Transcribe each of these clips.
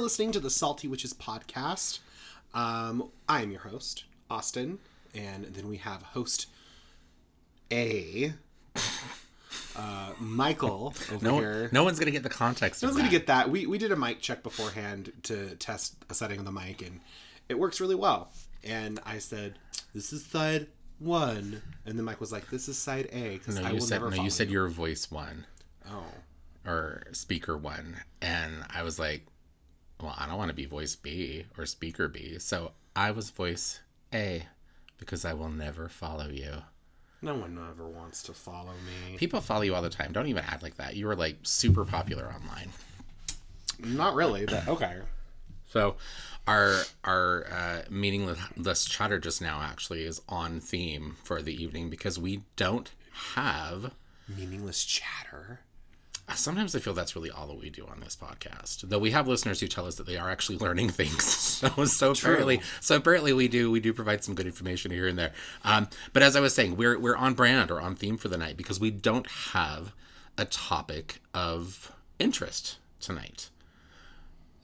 listening to the Salty Witches podcast. Um, I am your host, Austin, and then we have host A, uh, Michael over No, here. no one's gonna get the context. Of was gonna get that. We we did a mic check beforehand to test a setting of the mic, and it works really well. And I said, "This is side one," and then Mike was like, "This is side A," because No, I you will said never no. You said your voice one Oh, or speaker one, and I was like, well, I don't want to be voice B or speaker B, so I was voice A because I will never follow you. no one ever wants to follow me. People follow you all the time. Don't even act like that. You were like super popular online. Not really, but okay. So, our our uh, meaningless chatter just now actually is on theme for the evening because we don't have. Meaningless chatter. Sometimes I feel that's really all that we do on this podcast. Though we have listeners who tell us that they are actually learning things. So so apparently so apparently we do we do provide some good information here and there. Um, but as I was saying, we're we're on brand or on theme for the night because we don't have a topic of interest tonight.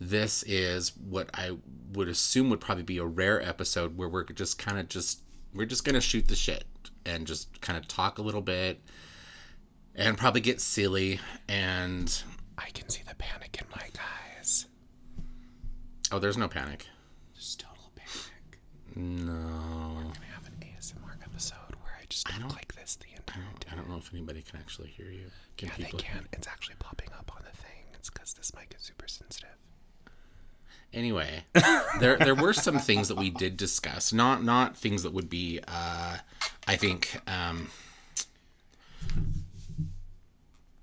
This is what I would assume would probably be a rare episode where we're just kind of just we're just gonna shoot the shit and just kind of talk a little bit and probably get silly and I can see the panic in my eyes. oh there's no panic Just total panic. no I have an ASMR episode where I just don't- look like this the entire i don't know if anybody can actually hear you can Yeah, people they can. It's actually popping up on the thing. It's because this mic is super sensitive. anyway there there were some things that we did discuss not not things that would be uh i think um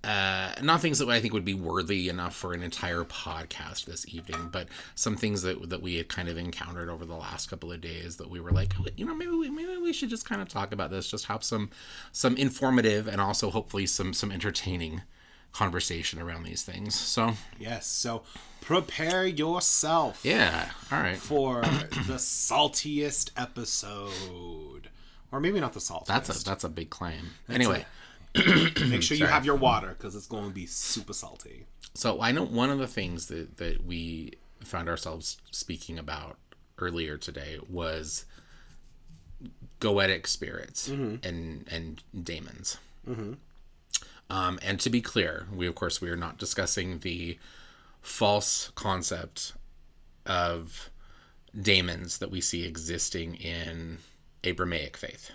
uh, not things that I think would be worthy enough for an entire podcast this evening, but some things that that we had kind of encountered over the last couple of days that we were like, "Oh, you know, maybe we maybe we should just kind of talk about this, just have some some informative and also hopefully some some entertaining conversation around these things. So Yes, so prepare yourself yeah, all right. for the saltiest episode. Or maybe not the saltiest. That's a that's a big claim. anyway, Make sure you have your water because it's going to be super salty. so I know one of the things that that we found ourselves speaking about earlier today was goetic spirits and and daemons. Um, and to be clear, we of course we are not discussing the false concept of daemons that we see existing in Abrahamic faith.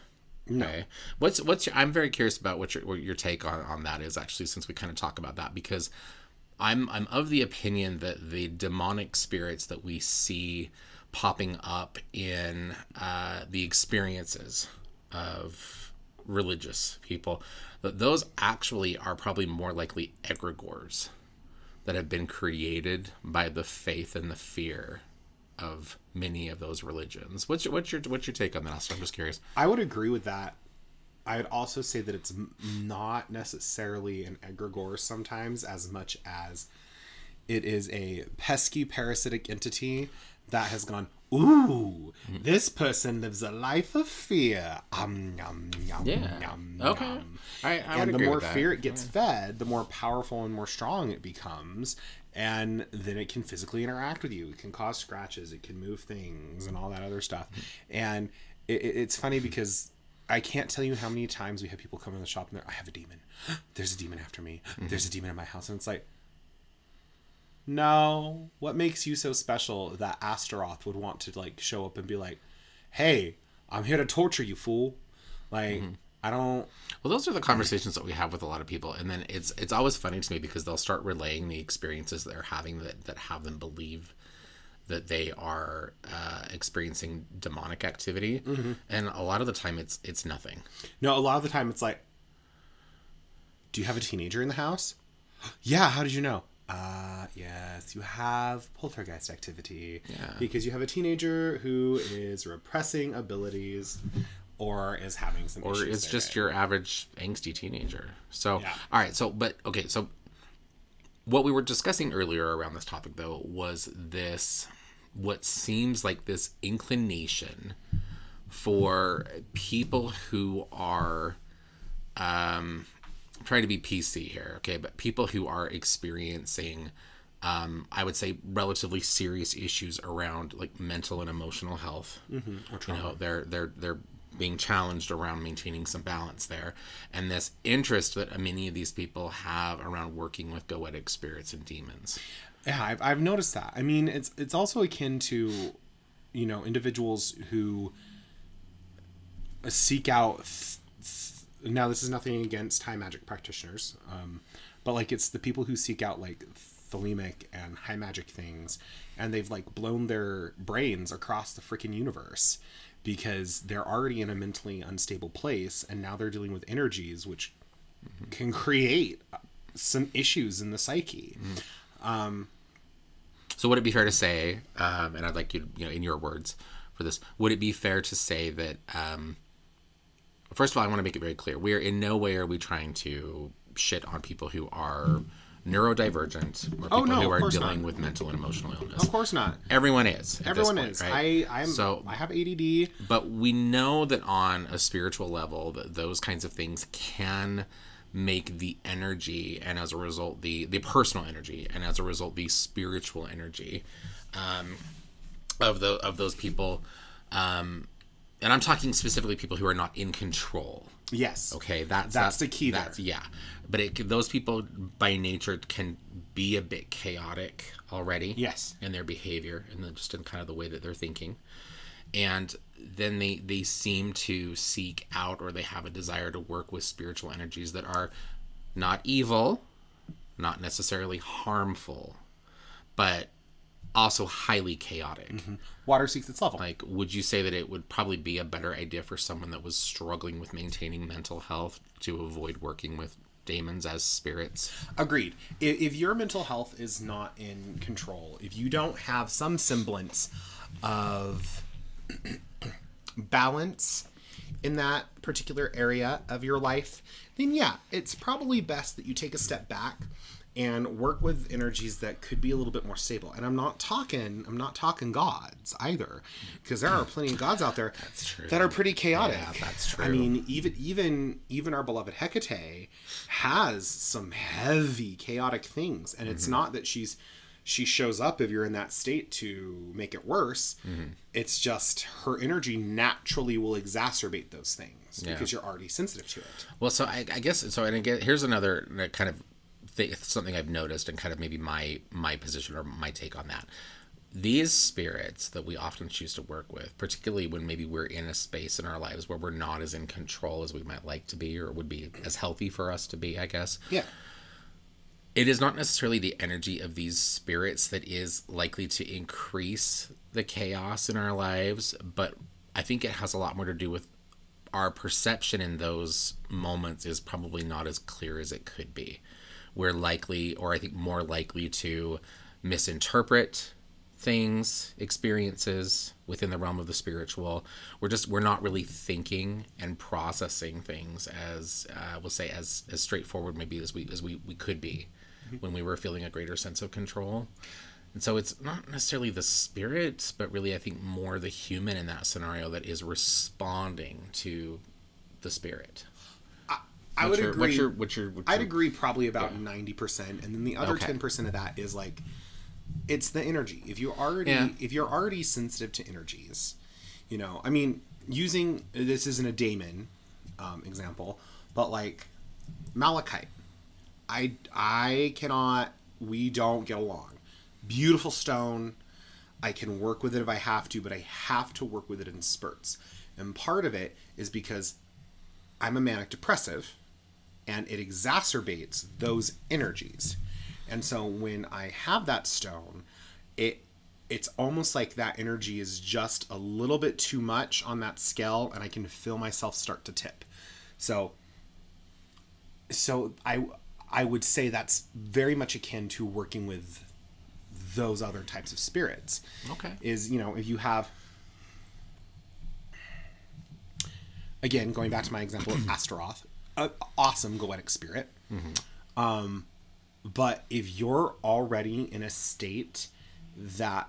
Okay. What's what's your, I'm very curious about what your what your take on, on that is actually since we kind of talk about that because I'm I'm of the opinion that the demonic spirits that we see popping up in uh, the experiences of religious people that those actually are probably more likely egregores that have been created by the faith and the fear of many of those religions. What's your what's your what's your take on that? I'm just curious. I would agree with that. I would also say that it's not necessarily an egregore sometimes as much as it is a pesky parasitic entity that has gone, ooh, this person lives a life of fear. Um, yum, yum, Yeah. yum, Okay. yum. I, I and the more fear it gets fed, the more powerful and more strong it becomes. And then it can physically interact with you. It can cause scratches. It can move things and all that other stuff. And it, it- it's funny because I can't tell you how many times we have people come in the shop and they're, I have a demon. There's a demon after me. There's a demon in my house. And it's like, no. What makes you so special that Astaroth would want to like show up and be like, hey, I'm here to torture you, fool. Like, I don't. Well, those are the conversations that we have with a lot of people, and then it's it's always funny to me because they'll start relaying the experiences that they're having that that have them believe that they are uh, experiencing demonic activity, and a lot of the time it's it's nothing. No, a lot of the time it's like, do you have a teenager in the house? yeah, how did you know? Uh, yes, you have poltergeist activity. Yeah. Because you have a teenager who is repressing abilities or is having some or there. just your average angsty teenager. So, Yeah. all right. So, but okay. So, what we were discussing earlier around this topic, though, was this what seems like this inclination for people who are um, I'm trying to be PC here, okay, but people who are experiencing um, I would say relatively serious issues around like mental and emotional health. Mm-hmm. You know, they're they're they're being challenged around maintaining some balance there, and this interest that many of these people have around working with goetic spirits and demons. Yeah, I've, I've noticed that. I mean, it's it's also akin to, you know, individuals who seek out. Th- th- now, this is nothing against high magic practitioners, um, but like it's the people who seek out like thelemic and high magic things, and they've like blown their brains across the freaking universe because they're already in a mentally unstable place, and now they're dealing with energies which mm-hmm. can create some issues in the psyche. Mm-hmm. Um, so would it be fair to say, um, and I'd like you, you know, in your words for this, would it be fair to say that, um, first of all, I want to make it very clear: we are in no way are we trying to shit on people who are neurodivergent or oh, people oh, no, who are dealing not. with mental and emotional illness. Of course not. Everyone is. Everyone point, is. Right? I I'm, so I have ADD. But we know that on a spiritual level, that those kinds of things can make the energy and as a result the the personal energy and as a result the spiritual energy um, of the of those people um, and I'm talking specifically people who are not in control. Yes. Okay, that's that's, the key. That's there. yeah, but it, those people by nature can be a bit chaotic already. Yes. In their behavior and then just in kind of the way that they're thinking, and then they they seem to seek out or they have a desire to work with spiritual energies that are not evil, not necessarily harmful, but also highly chaotic. Mm-hmm. Water seeks its level. Like, would you say that it would probably be a better idea for someone that was struggling with maintaining mental health to avoid working with demons as spirits? Agreed. If, if your mental health is not in control, if you don't have some semblance of balance in that particular area of your life, then yeah, it's probably best that you take a step back and work with energies that could be a little bit more stable. And I'm not talking I'm not talking gods either, because there are plenty of gods out there that are pretty chaotic. Yeah, that's true. I mean, even even even our beloved Hecate has some heavy chaotic things, and it's mm-hmm. not that she's she shows up if you're in that state to make it worse. Mm-hmm. It's just her energy naturally will exacerbate those things yeah. because you're already sensitive to it. Well, so I, I guess so. And again, here's another kind of th- something I've noticed and kind of maybe my my position or my take on that. These spirits that we often choose to work with, particularly when maybe we're in a space in our lives where we're not as in control as we might like to be or would be as healthy for us to be, I guess. Yeah. It is not necessarily the energy of these spirits that is likely to increase the chaos in our lives, but I think it has a lot more to do with our perception in those moments is probably not as clear as it could be we're likely, or I think more likely, to misinterpret things, experiences within the realm of the spiritual. We're just we're not really thinking and processing things as uh, we'll say as as straightforward maybe as we as we, we could be mm-hmm. when we were feeling a greater sense of control. And so it's not necessarily the spirit, but really I think more the human in that scenario that is responding to the spirit. I would your, agree. What's your, what's your, what's I'd agree probably about ninety yeah. percent, and then the other ten okay. percent of that is like, it's the energy. If you already yeah. if you're already sensitive to energies, you know, I mean, using this isn't a daemon um, example, but like malachite, I I cannot. We don't get along. Beautiful stone. I can work with it if I have to, but I have to work with it in spurts. And part of it is because I'm a manic depressive and it exacerbates those energies. And so when I have that stone, it it's almost like that energy is just a little bit too much on that scale and I can feel myself start to tip. So so I I would say that's very much akin to working with those other types of spirits. Okay. Is, you know, if you have again, going back to my example of Astaroth, awesome goetic spirit. Mm-hmm. Um, but if you're already in a state that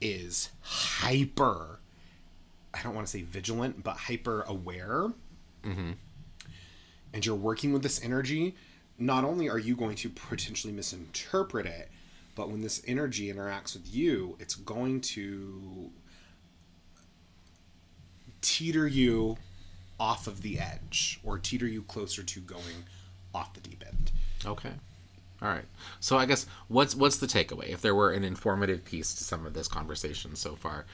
is hyper, I don't want to say vigilant, but hyper aware, mm-hmm. and you're working with this energy, not only are you going to potentially misinterpret it, but when this energy interacts with you it's going to teeter you off of the edge or teeter you closer to going off the deep end Okay. All right. So I guess what's what's the takeaway? If there were an informative piece to some of this conversation so far,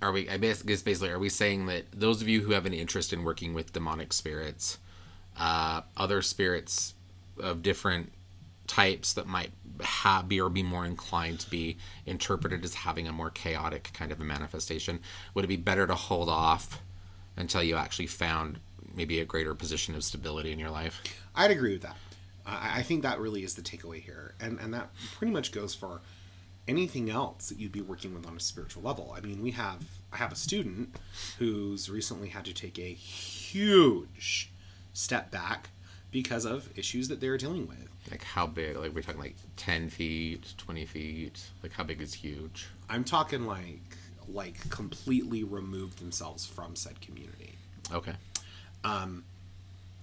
are we? I guess basically, are we saying that those of you who have an interest in working with demonic spirits, uh, other spirits of different types that might have be or be more inclined to be interpreted as having a more chaotic kind of a manifestation, would it be better to hold off until you actually found maybe a greater position of stability in your life? I'd agree with that. I, I think that really is the takeaway here, and and that pretty much goes for anything else that you'd be working with on a spiritual level. I mean, we have I have a student who's recently had to take a huge step back because of issues that they're dealing with. Like how big? Like we're talking like ten feet, twenty feet. Like how big is huge? I'm talking like like completely removed themselves from said community. Okay. Um,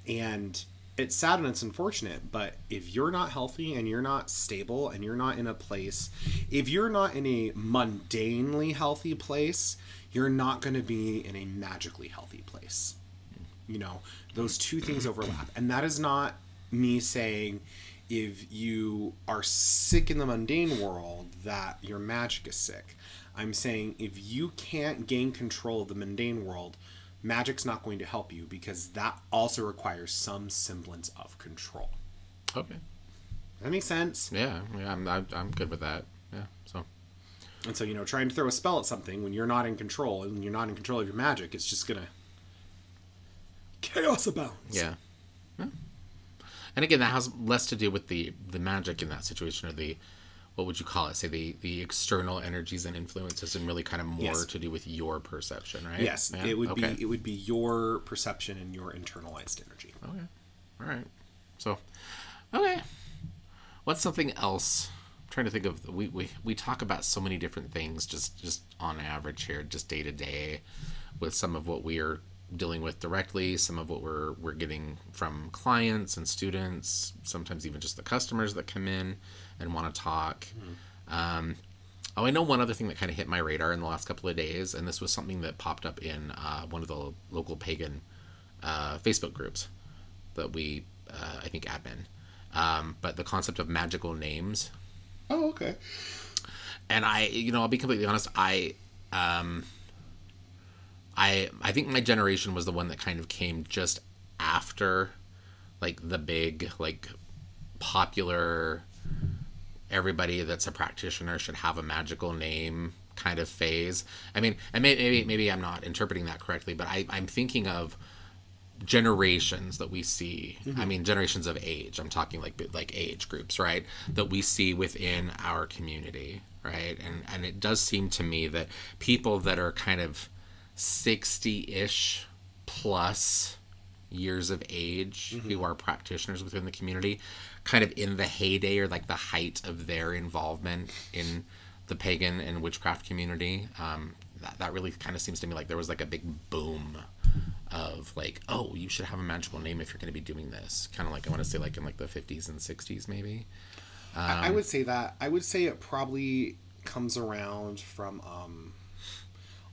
and it's sad and it's unfortunate but if you're not healthy and you're not stable and you're not in a place if you're not in a mundanely healthy place you're not going to be in a magically healthy place you know those two things overlap and that is not me saying if you are sick in the mundane world that your magic is sick i'm saying if you can't gain control of the mundane world magic's not going to help you because that also requires some semblance of control Okay. Does that makes sense Yeah. Yeah. I'm I'm, I'm good with that. Yeah. So. and so you know trying to throw a spell at something when you're not in control and you're not in control of your magic it's just gonna chaos abounds Yeah. Yeah. And again, that has less to do with the the magic in that situation, or the what would you call it? Say the the external energies and influences, and really kind of more Yes. to do with your perception, right? yes Yeah? it would Okay. be it would be your perception and your internalized energy Okay. All right. So, okay. What's something else? I'm trying to think of we, we we talk about so many different things just just on average here, just day to day, with some of what we are dealing with directly, some of what we're we're getting from clients and students, sometimes even just the customers that come in and want to talk. Um, oh, I know one other thing that kind of hit my radar in the last couple of days, and this was something that popped up in uh, one of the local pagan uh, Facebook groups that we, uh, I think, admin. Um, but the concept of magical names, oh okay and I, you know, I'll be completely honest. I, um, I, I think my generation was the one that kind of came just after, like the big, like, popular. Everybody that's a practitioner should have a magical name kind of phase. I mean, and may- maybe maybe I'm not interpreting that correctly, but I, I'm thinking of generations that we see. I mm-hmm. mean generations of age. I'm talking like like age groups right? That we see within our community right? And and it does seem to me that people that are kind of 60ish plus years of age mm-hmm. who are practitioners within the community kind of in the heyday or like the height of their involvement in the pagan and witchcraft community um, that, that really kind of seems to me like there was like a big boom of like oh you should have a magical name if you're going to be doing this kind of like i want to say like in like the 50s and 60s maybe I, I would say that I would say it probably comes around from um,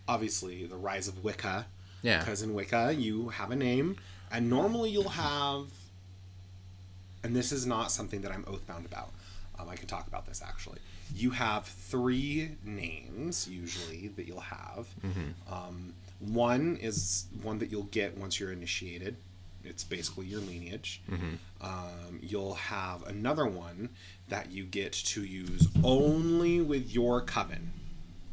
obviously the rise of Wicca. Yeah. Because in Wicca you have a name, and normally you'll have, and this is not something that I'm oathbound about. Um, I can talk about this actually. You have three names usually that you'll have. Um, one is one that you'll get once you're initiated. It's basically your lineage. Um, you'll have another one that you get to use only with your coven.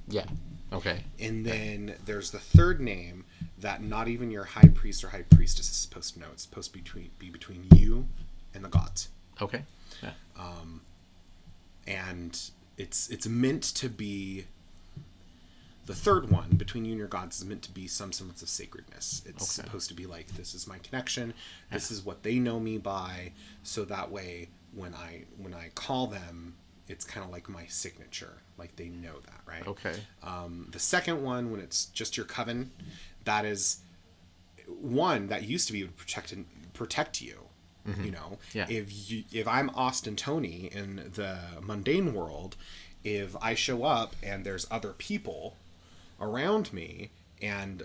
yeah okay And then there's the third name that not even your high priest or high priestess is supposed to know. It's supposed to be between, be between you and the gods. okay yeah And it's it's meant to be the third one between you and your gods is meant to be some semblance of sacredness. It's Okay. supposed to be like this is my connection. This is what they know me by. So that way, when I when I call them, it's kind of like my signature. Like they know that, right? okay Um, the second one, when it's just your coven, that is one that used to be would protect and protect you Mm-hmm. You know, Yeah. if you if I'm Austin Tony in the mundane world, if I show up and there's other people around me and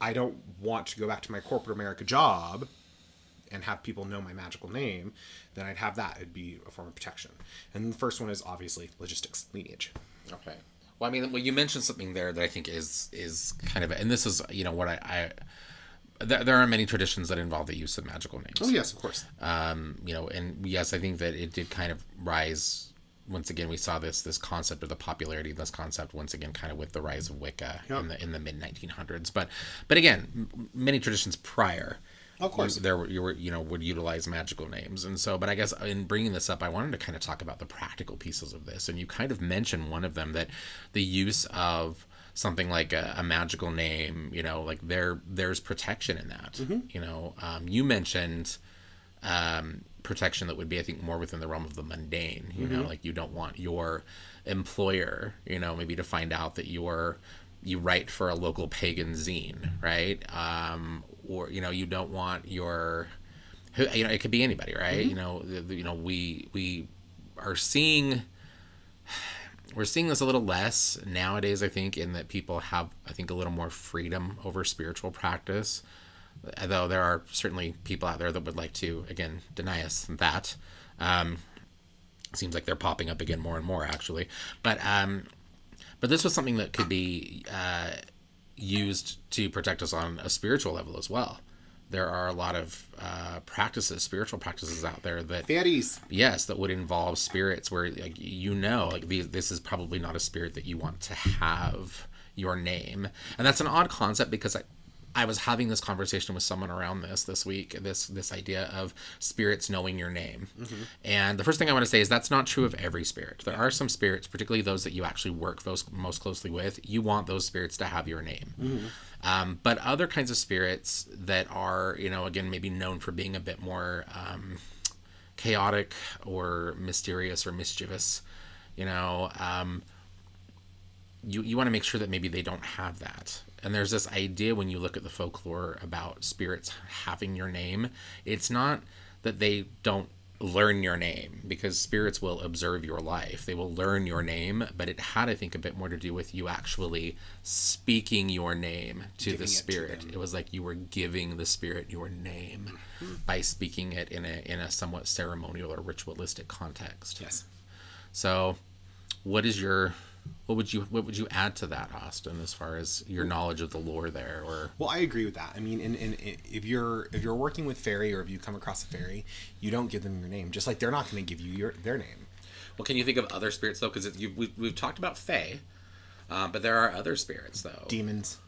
I don't want to go back to my corporate America job and have people know my magical name, then I'd have that. It'd be a form of protection. And the first one is obviously logistics, lineage. Okay. Well, I mean, well, you mentioned something there that I think is is kind of, and this is you know what I, I there, there are many traditions that involve the use of magical names. Oh yes, of course. um, you know, and yes, I think that it did kind of rise. Once again, we saw this this concept of the popularity of this concept once again, kind of with the rise of Wicca Yep. in the in the mid 1900s. But but again, m- many traditions prior, Of course. there were you were you know would utilize magical names, and so. But I guess in bringing this up, I wanted to kind of talk about the practical pieces of this, and you kind of mentioned one of them that the use of something like a, a magical name, you know, like there there's protection in that. You know, um, you mentioned um, protection that would be, I think, more within the realm of the mundane. You know, like you don't want your employer, you know, maybe to find out that you're you write for a local pagan zine, right? Um, or you know, you don't want your who you know it could be anybody, right? You know, the, the- you know we we are seeing we're seeing this a little less nowadays i think in that people have i think a little more freedom over spiritual practice. Though there are certainly people out there that would like to again deny us that. Um, seems like they're popping up again more and more actually. But um, but this was something that could be uh, used to protect us on a spiritual level as well there are a lot of uh, practices spiritual practices out there that Fairies. yes that would involve spirits where like you know like these, this is probably not a spirit that you want to have your name. And that's an odd concept because i i was having this conversation with someone around this this week this this idea of spirits knowing your name. And the first thing i want to say is that's not true of every spirit. There are some spirits particularly those that you actually work most, most closely with you want those spirits to have your name um, but other kinds of spirits that are you know again maybe known for being a bit more um, chaotic or mysterious or mischievous you know um, you, you want to make sure that maybe they don't have that. And there's this idea when you look at the folklore about spirits having your name it's not that they don't learn your name because spirits will observe your life. They will learn your name but it had i think a bit more to do with you actually speaking your name to Giving the it to spirit. it was like you were giving the spirit your name mm-hmm. by speaking it in a in a somewhat ceremonial or ritualistic context. Yes. so, what is your what would you what would you add to that, Austin, as far as your knowledge of the lore there? Or Well, I agree with that. I mean, and, in, in, if you're if you're working with fairy or if you come across a fairy, you don't give them your name. Just like they're not going to give you your their name. well, can you think of other spirits though? Because we've, we've talked about fae, uh, but there are other spirits though. Demons.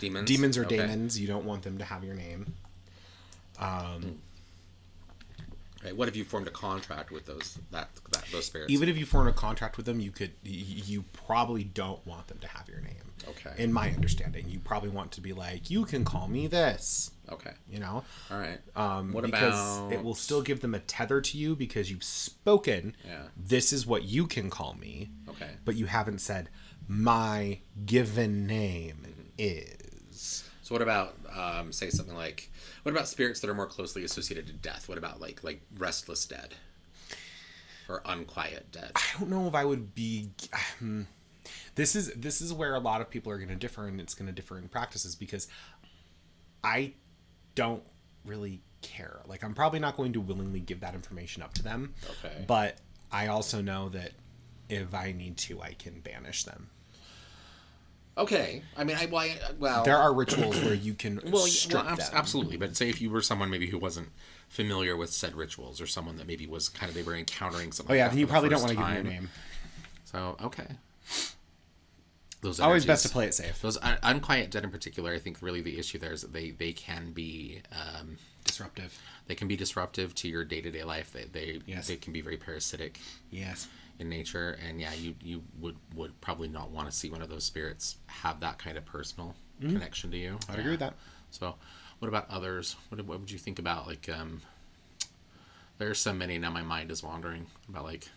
demons. Demons or Okay. daemons. You don't want them to have your name. Okay, What if you formed a contract with those that, that those spirits? Even if you form a contract with them, you could you probably don't want them to have your name. Okay. In my understanding, you probably want to be like, you can call me this. okay. You know. All right. Um, what because about it will still give them a tether to you because you've spoken. Yeah. This is what you can call me. Okay. But you haven't said my given name is. So what about um, say something like what about spirits that are more closely associated to death? What about like like restless dead or unquiet dead? I don't know if I would be. hmm. This is this is where a lot of people are going to differ, and it's going to differ in practices because I don't really care. Like I'm probably not going to willingly give that information up to them. Okay. But I also know that if I need to, I can banish them. Okay. I mean, I well, I, well There are rituals where you can well, strip well, them. absolutely. But say if you were someone maybe who wasn't familiar with said rituals, or someone that maybe was kind of they were encountering something. Oh yeah, like you probably don't want to give them your name. So okay. Those Always best to play it safe. Those un- unquiet dead in particular, I think really the issue there is that they they can be um, Disruptive. they can be disruptive to your day to day life. They they Yes. they can be very parasitic Yes. In nature, and yeah, you you would would probably not want to see one of those spirits have that kind of personal connection to you. Mm-hmm. I'd agree with that. So, what about others? What, what would you think about like um? There's so many now. My mind is wandering about like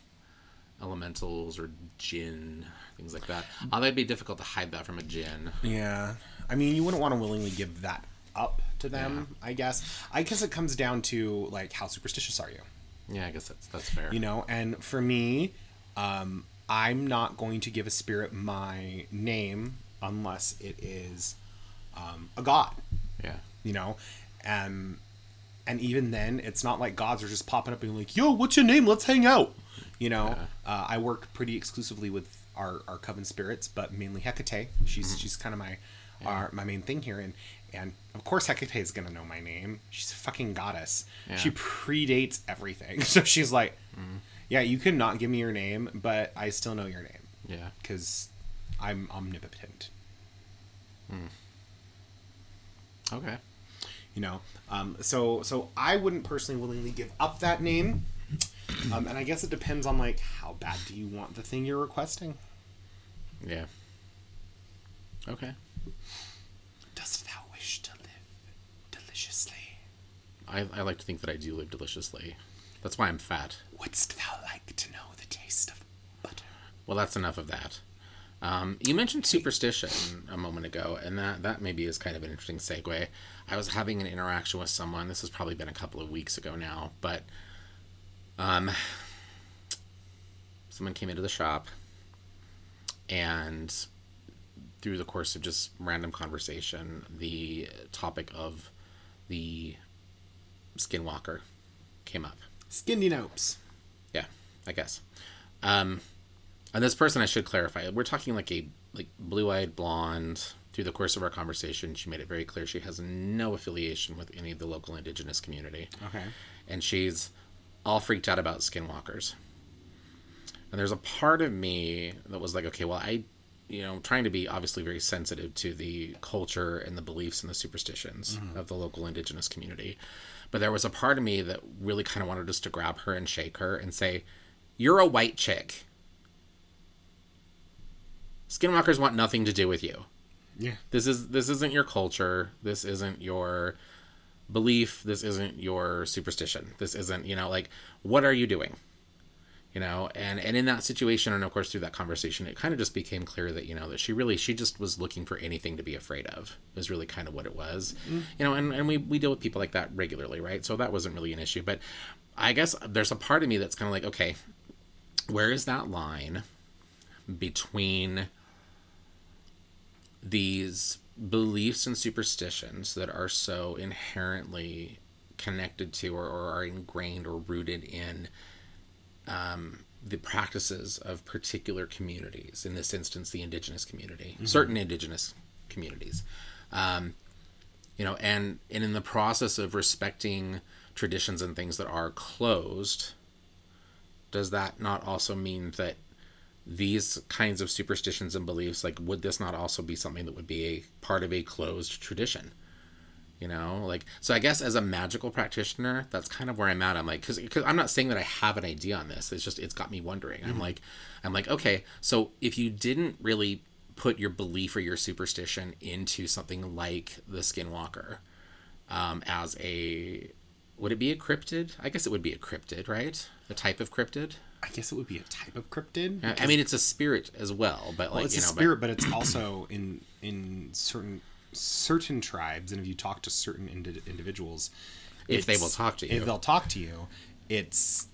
elementals or jinn, things like that. Oh, that'd be difficult to hide that from a jinn. Yeah. I mean, you wouldn't want to willingly give that up to them. I guess. I guess it comes down to like how superstitious are you? Yeah, I guess that's that's fair. You know, and for me, um, I'm not going to give a spirit my name unless it is um, a god. yeah. You know, and and even then, it's not like gods are just popping up and like, "Yo, what's your name? Let's hang out." You know, uh, I work pretty exclusively with our, our coven spirits, but mainly Hecate. She's she's kind of my our, my main thing here, and and of course Hecate is gonna know my name. She's a fucking goddess. She predates everything, so she's like, yeah, you could not give me your name, but I still know your name Yeah. because I'm omnipotent. Okay. you know um, so so i wouldn't personally willingly give up that name um, and i guess it depends on like how bad do you want the thing you're requesting Yeah. Okay. dost thou wish to live deliciously I, I like to think that I do live deliciously. That's why I'm fat. wouldst thou like to know the taste of butter Well, that's enough of that. Um, you mentioned superstition a moment ago, and that that maybe is kind of an interesting segue. I was having an interaction with someone. This has probably been a couple of weeks ago now, but um, someone came into the shop, and through the course of just random conversation, the topic of the skinwalker came up. Skinny nopes Yeah, I guess. Um, and this person, I should clarify, we're talking like a like blue-eyed blonde. Through the course of our conversation, she made it very clear she has no affiliation with any of the local indigenous community, okay and she's all freaked out about skinwalkers. And there's a part of me that was like, okay, well, I, you know, trying to be obviously very sensitive to the culture and the beliefs and the superstitions of the local indigenous community. But there was a part of me that really kind of wanted just to grab her and shake her and say, You're a white chick. Skinwalkers want nothing to do with you. yeah This is this isn't your culture. This isn't your belief. This isn't your superstition. This isn't, you know, like what are you doing? You know, and and in that situation and of course through that conversation it kind of just became clear that, you know, that she really she just was looking for anything to be afraid of. Is really kind of what it was. Mm. You know, and and we we deal with people like that regularly, right? So that wasn't really an issue, but I guess there's a part of me that's kind of like, okay, where is that line between these beliefs and superstitions that are so inherently connected to or, or are ingrained or rooted in um, the practices of particular communities in this instance the indigenous community certain indigenous communities. Um, you know and and in the process of respecting traditions and things that are closed does that not also mean that these kinds of superstitions and beliefs like would this not also be something that would be a part of a closed tradition you know? Like so i guess as a magical practitioner that's kind of where i'm at. I'm like because i'm not saying that i have an idea on this. It's just it's got me wondering. I'm like i'm like okay so if you didn't really put your belief or your superstition into something like the skinwalker um, as a would it be a cryptid? I guess it would be a cryptid right? A type of cryptid? I guess it would be a type of cryptid I- mean, it's a spirit as well, but like well, it's you a know, spirit but it's also in in certain certain tribes and if you talk to certain indi- individuals If they will talk to you. if they'll talk to you it's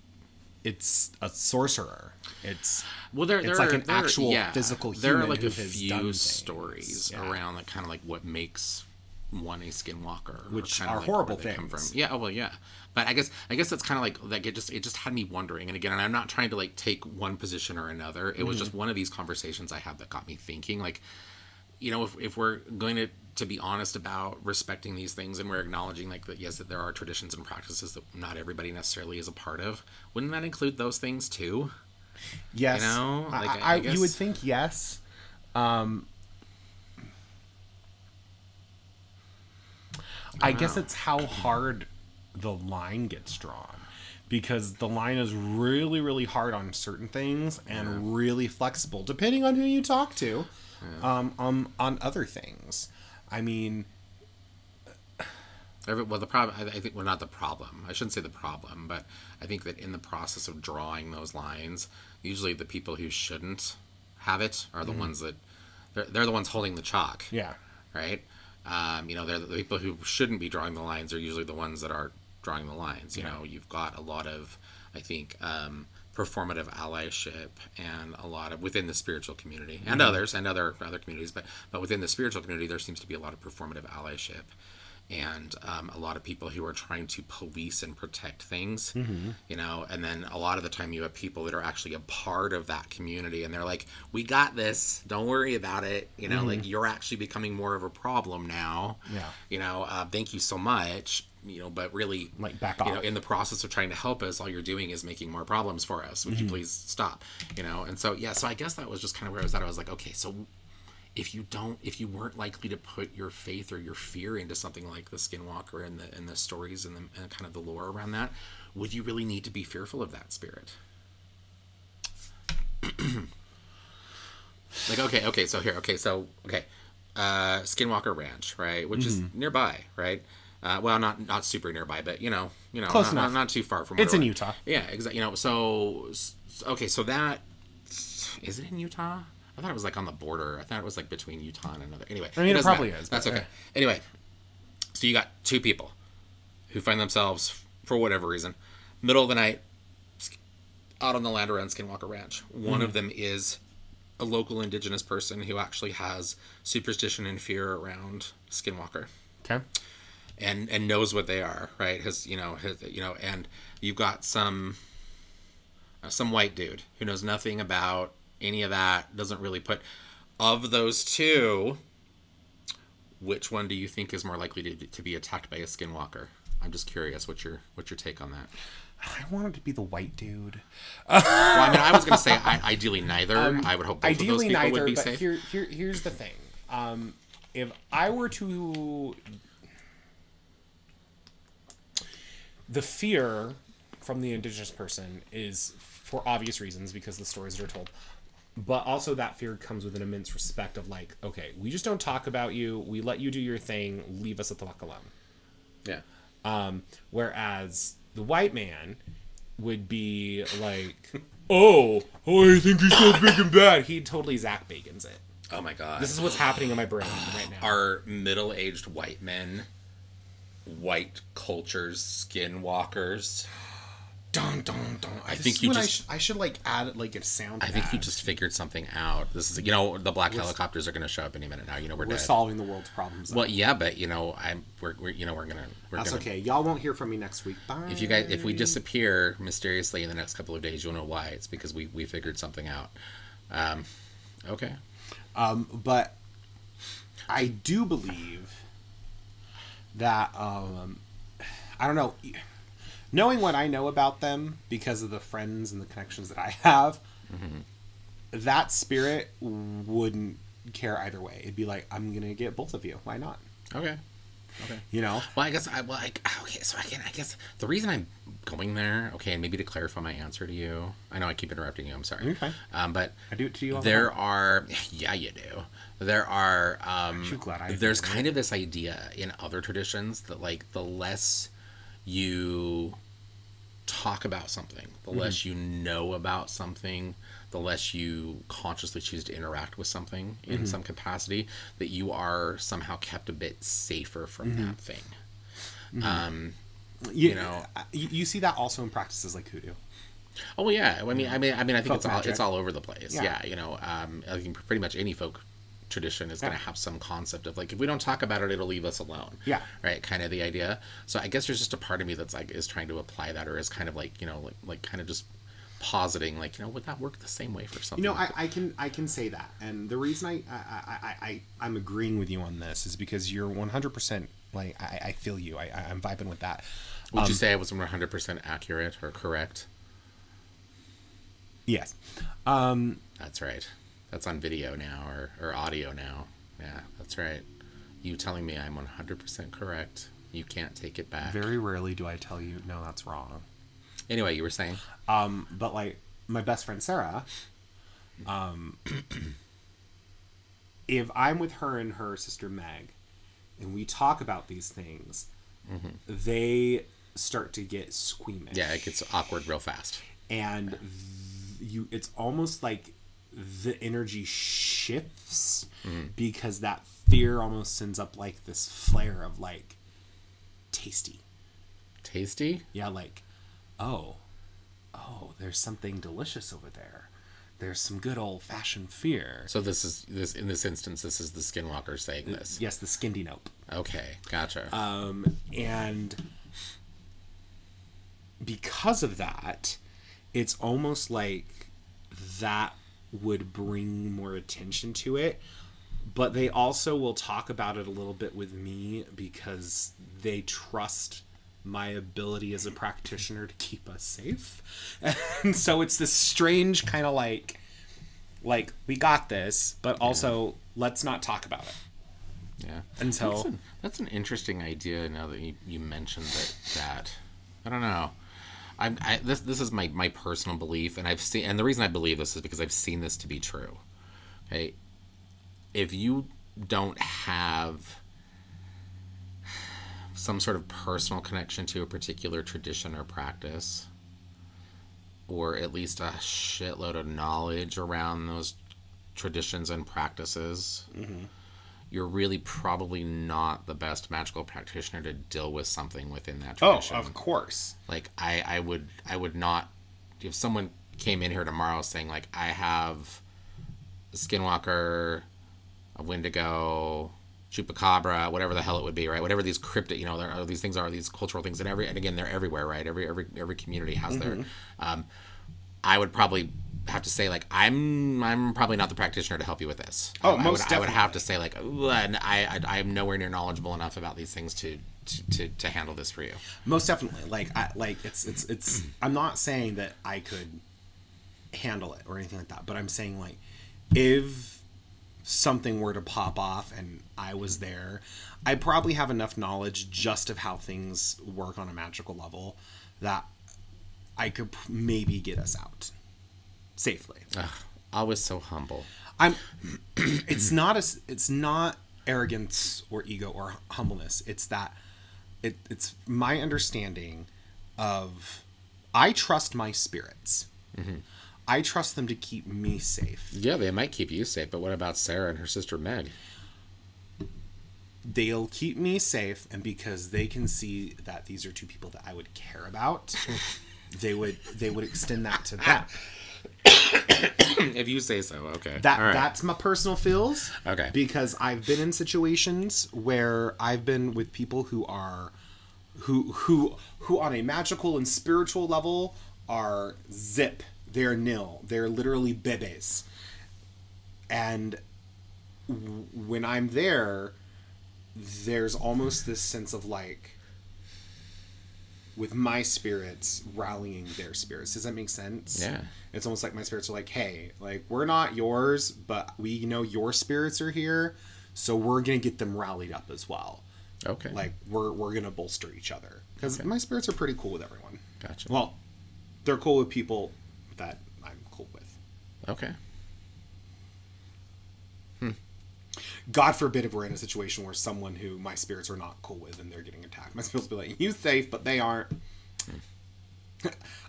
it's a sorcerer it's well, there, it's there like are, an there actual yeah, physical There are like a few stories Yeah. around like kind of like what makes one a skinwalker, Which are like horrible they come things. from. Yeah, oh, well, yeah, but I guess I guess that's kind of like like it just it just had me wondering. And again, and I'm not trying to like take one position or another. It was just Mm-hmm. one of these conversations I had that got me thinking. Like, you know, if if we're going to to be honest about respecting these things and we're acknowledging like that yes that there are traditions and practices that not everybody necessarily is a part of wouldn't that include those things too Yes, You know, like, I, I- I you would think yes. Um, I guess know. it's how hard the line gets drawn, because the line is really, really hard on certain things and really flexible depending on who you talk to. Um, um, on other things, I mean, Every, well, the problem, I I think, well, not the problem. I shouldn't say the problem, but I think that in the process of drawing those lines, usually the people who shouldn't have it are the ones that they're, they're the ones holding the chalk, yeah, right? Um, you know, they're the people who shouldn't be drawing the lines are usually the ones that are drawing the lines. You know, you've got a lot of, I think, um, performative allyship and a lot of within the spiritual community and others and other other communities, but but within the spiritual community, there seems to be a lot of performative allyship and um, a lot of people who are trying to police and protect things you know and then a lot of the time you have people that are actually a part of that community and they're like we got this. Don't worry about it. You know like you're actually becoming more of a problem now. Yeah. you know uh, thank you so much you know but really Like, back you know in the process of trying to help us all you're doing is making more problems for us. Would you please stop? You know and so yeah so i guess that was just kind of where i was at. I was like okay so if you don't if you weren't likely to put your faith or your fear into something like the skinwalker and the and the stories and the and kind of the lore around that would you really need to be fearful of that spirit? Like okay okay so here okay so okay uh skinwalker ranch right which is Mm-hmm. nearby right uh, well not not super nearby but you know you know Close not, enough. Not, not too far from It's in we're- Utah. yeah exactly you know so okay so that is it in Utah? I thought it was like on the border. I thought it was like between Utah and another. Anyway, I mean, it doesn't probably matter. is, That's okay. Anyway, so you got two people who find themselves, for whatever reason, middle of the night, out on the land around Skinwalker Ranch. One Mm-hmm. of them is a local indigenous person who actually has superstition and fear around Skinwalker Okay. And and knows what they are, right? Has you know, has, you know, and you've got some uh, some white dude who knows nothing about any of that, doesn't really put of those two. Which one do you think is more likely to, to be attacked by a skinwalker? I'm just curious. What's your what's your take on that? I wanted to be the white dude. Well, I mean, I was going to say I, ideally neither. I would hope both of those Ideally, people neither. would be But safe. here, here, here's the thing. Um, if I were to, the fear from the indigenous person is for obvious reasons because the stories that are told. But also that fear comes with an immense respect of like, okay, we just don't talk about you. We let you do your thing. Leave us at the fuck alone. yeah. Um, whereas the white man would be like, oh, oh, I think he's so big and bad. He totally Zak Bagans it. Oh my god. This is what's happening in my brain right now. are middle-aged white men white cultures skinwalkers dun dun dun. I think you I, just- sh- I should like add like a sound. i think you just figured something out this is you know the black helicopters are going to show up any minute now you know we're, we're dead solving the world's problems. well yeah but you know i'm we're, we're you know we're gonna we're That's gonna okay. Y'all won't hear from me next week. Bye. if you guys if we disappear mysteriously in the next couple of days you'll know why it's because we we figured something out um okay Um, but I do believe that um, I don't know. Knowing what I know about them because of the friends and the connections that I have, that spirit wouldn't care either way. It'd be like, I'm gonna get both of you. Why not? okay okay You know? Well, I guess I well, I, okay. So I can I guess the reason I'm going there, okay, and maybe to clarify my answer to you, I know I keep interrupting you. I'm sorry. Okay. Um, but I do it to you all the there time. are, yeah, you do. There are. Um, you glad I there's kind of this idea in other traditions that like the less you talk about something, the Mm-hmm. less you know about something, the less you consciously choose to interact with something in Mm-hmm. some capacity, that you are somehow kept a bit safer from Mm-hmm. that thing. Um, You, you know- you, you see that also in practices like hoodoo. oh yeah, I mean, I mean, I mean, I think Folk it's all it's all over the place. Yeah. Yeah, you know, um, I think pretty much any folk tradition is going to have some concept of like if we don't talk about it, it'll leave us alone. Yeah. right, kind of the idea. So I guess there's just a part of me that's like is trying to apply that, or is kind of like you know, like like kind of just positing like you know would that work the same way for something? You know, like I, I can I can say that, and the reason I I, I, I I'm agreeing with you on this is because you're 100 percent like I, I feel you. I I'm vibing with that. Would Um, you say I was 100% accurate or correct? Yes. Um. That's right. That's on video now or, or audio now. Yeah, that's right. You telling me I'm 100% correct. You can't take it back. Very rarely do I tell you no, that's wrong. Anyway, you were saying? Um. But like my best friend Sarah. Um. if I'm with her and her sister Meg, and we talk about these things, they start to get squeamish. Yeah, it gets awkward real fast. and th- you it's almost like the energy shifts because that fear almost sends up like this flare of like tasty. Tasty? Yeah, like, oh, oh, there's something delicious over there. There's some good old fashioned fear. So this is this in this instance this is the skinwalker saying this. Yes, the skindy nope. Okay, gotcha. Um, and because of that, it's almost like that would bring more attention to it. But they also will talk about it a little bit with me because they trust my ability as a practitioner to keep us safe. And so it's this strange kind of like like we got this, but also let's not talk about it. yeah. Until That's an, that's an interesting idea. Now that you, you mentioned that, that I don't know. I'm I, this this is my my personal belief, and I've seen, and the reason I believe this is because I've seen this to be true. Okay, if you don't have some sort of personal connection to a particular tradition or practice, or at least a shitload of knowledge around those traditions and practices, mm-hmm. You're really probably not the best magical practitioner to deal with something within that tradition. Oh, of course. Like I, I would, I would not. If someone came in here tomorrow saying like I have a Skinwalker, a Wendigo, Chupacabra, whatever the hell it would be, right? Whatever these cryptic, you know, there are these things are these cultural things, and every and again they're everywhere, right? Every every every community has their. Um, I would probably have to say like I'm I'm probably not the practitioner to help you with this. Oh, I, I most would, I would have to say like and I, I I'm nowhere near knowledgeable enough about these things to to, to, to handle this for you. most definitely like i like it's it's it's i'm not saying that i could handle it or anything like that but i'm saying like if something were to pop off and i was there i probably have enough knowledge just of how things work on a magical level that i could maybe get us out safely Ugh, was so humble. I'm. It's not a. It's not arrogance or ego or humbleness. It's that. It, it's my understanding of. I trust my spirits. Mm-hmm. I trust them to keep me safe. Yeah, they might keep you safe, but what about Sarah and her sister Meg? They'll keep me safe, and because they can see that these are two people that I would care about, they would they would extend that to them. if you say so, okay. That right. that's my personal feels. Okay. Because I've been in situations where I've been with people who are who who who on a magical and spiritual level are zip. They're nil. They're literally bebes. And w- when I'm there, there's almost this sense of like with my spirits rallying their spirits. Does that make sense? Yeah. It's almost like my spirits are like, hey, like we're not yours, but we know your spirits are here, so we're gonna get them rallied up as well. okay. Like we're we're gonna bolster each other because my spirits are pretty cool with everyone. gotcha. Well, they're cool with people that I'm cool with. okay. God forbid if we're in a situation where someone who my spirits are not cool with and they're getting attacked. My spirits will be like, you safe, but they aren't.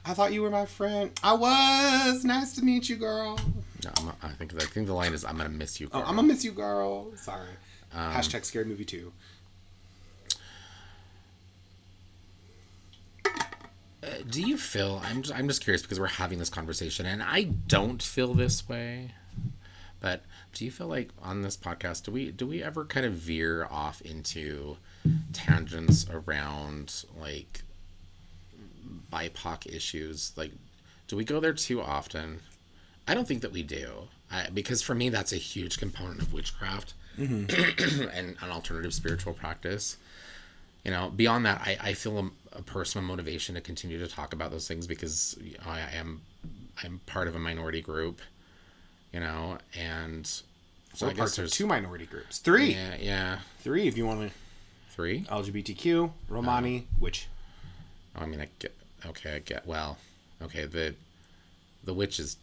I thought you were my friend. I was. Nice to meet you, girl. No, I'm, I think I think the line is I'm gonna miss you. Oh, Girl. I'm gonna miss you, girl. Sorry. Um, Hashtag scary movie two. Uh, do you feel I'm just, I'm just curious because we're having this conversation and I don't feel this way but do you feel like on this podcast do we do we ever kind of veer off into tangents around like BIPOC issues? Like do we go there too often? I don't think that we do. I, because for me that's a huge component of witchcraft mm-hmm. and an alternative spiritual practice. You know beyond that i, I feel a, a personal motivation to continue to talk about those things because you know, I, I am i'm part of a minority group you know and so We're i guess there's two minority groups. Three. yeah yeah Three if you want to. three LGBTQ, Romani, which oh, i mean i get okay i get well okay the the witch is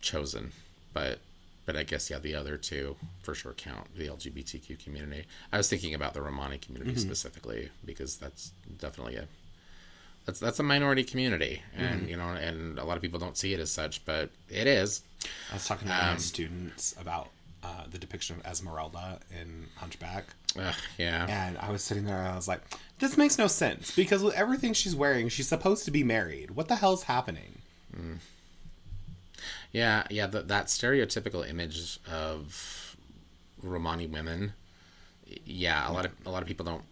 chosen but but i guess yeah the other two for sure count the lgbtq community i was thinking about the romani community specifically because that's definitely a that's that's a minority community, and Mm-hmm. you know, and a lot of people don't see it as such, but it is. I was talking to my students about uh, the depiction of Esmeralda in Hunchback. Ugh, yeah, And I was sitting there and I was like, this makes no sense because with everything she's wearing, she's supposed to be married. What the hell's happening? yeah, yeah. That that stereotypical image of Romani women. Yeah, a lot of a lot of people don't.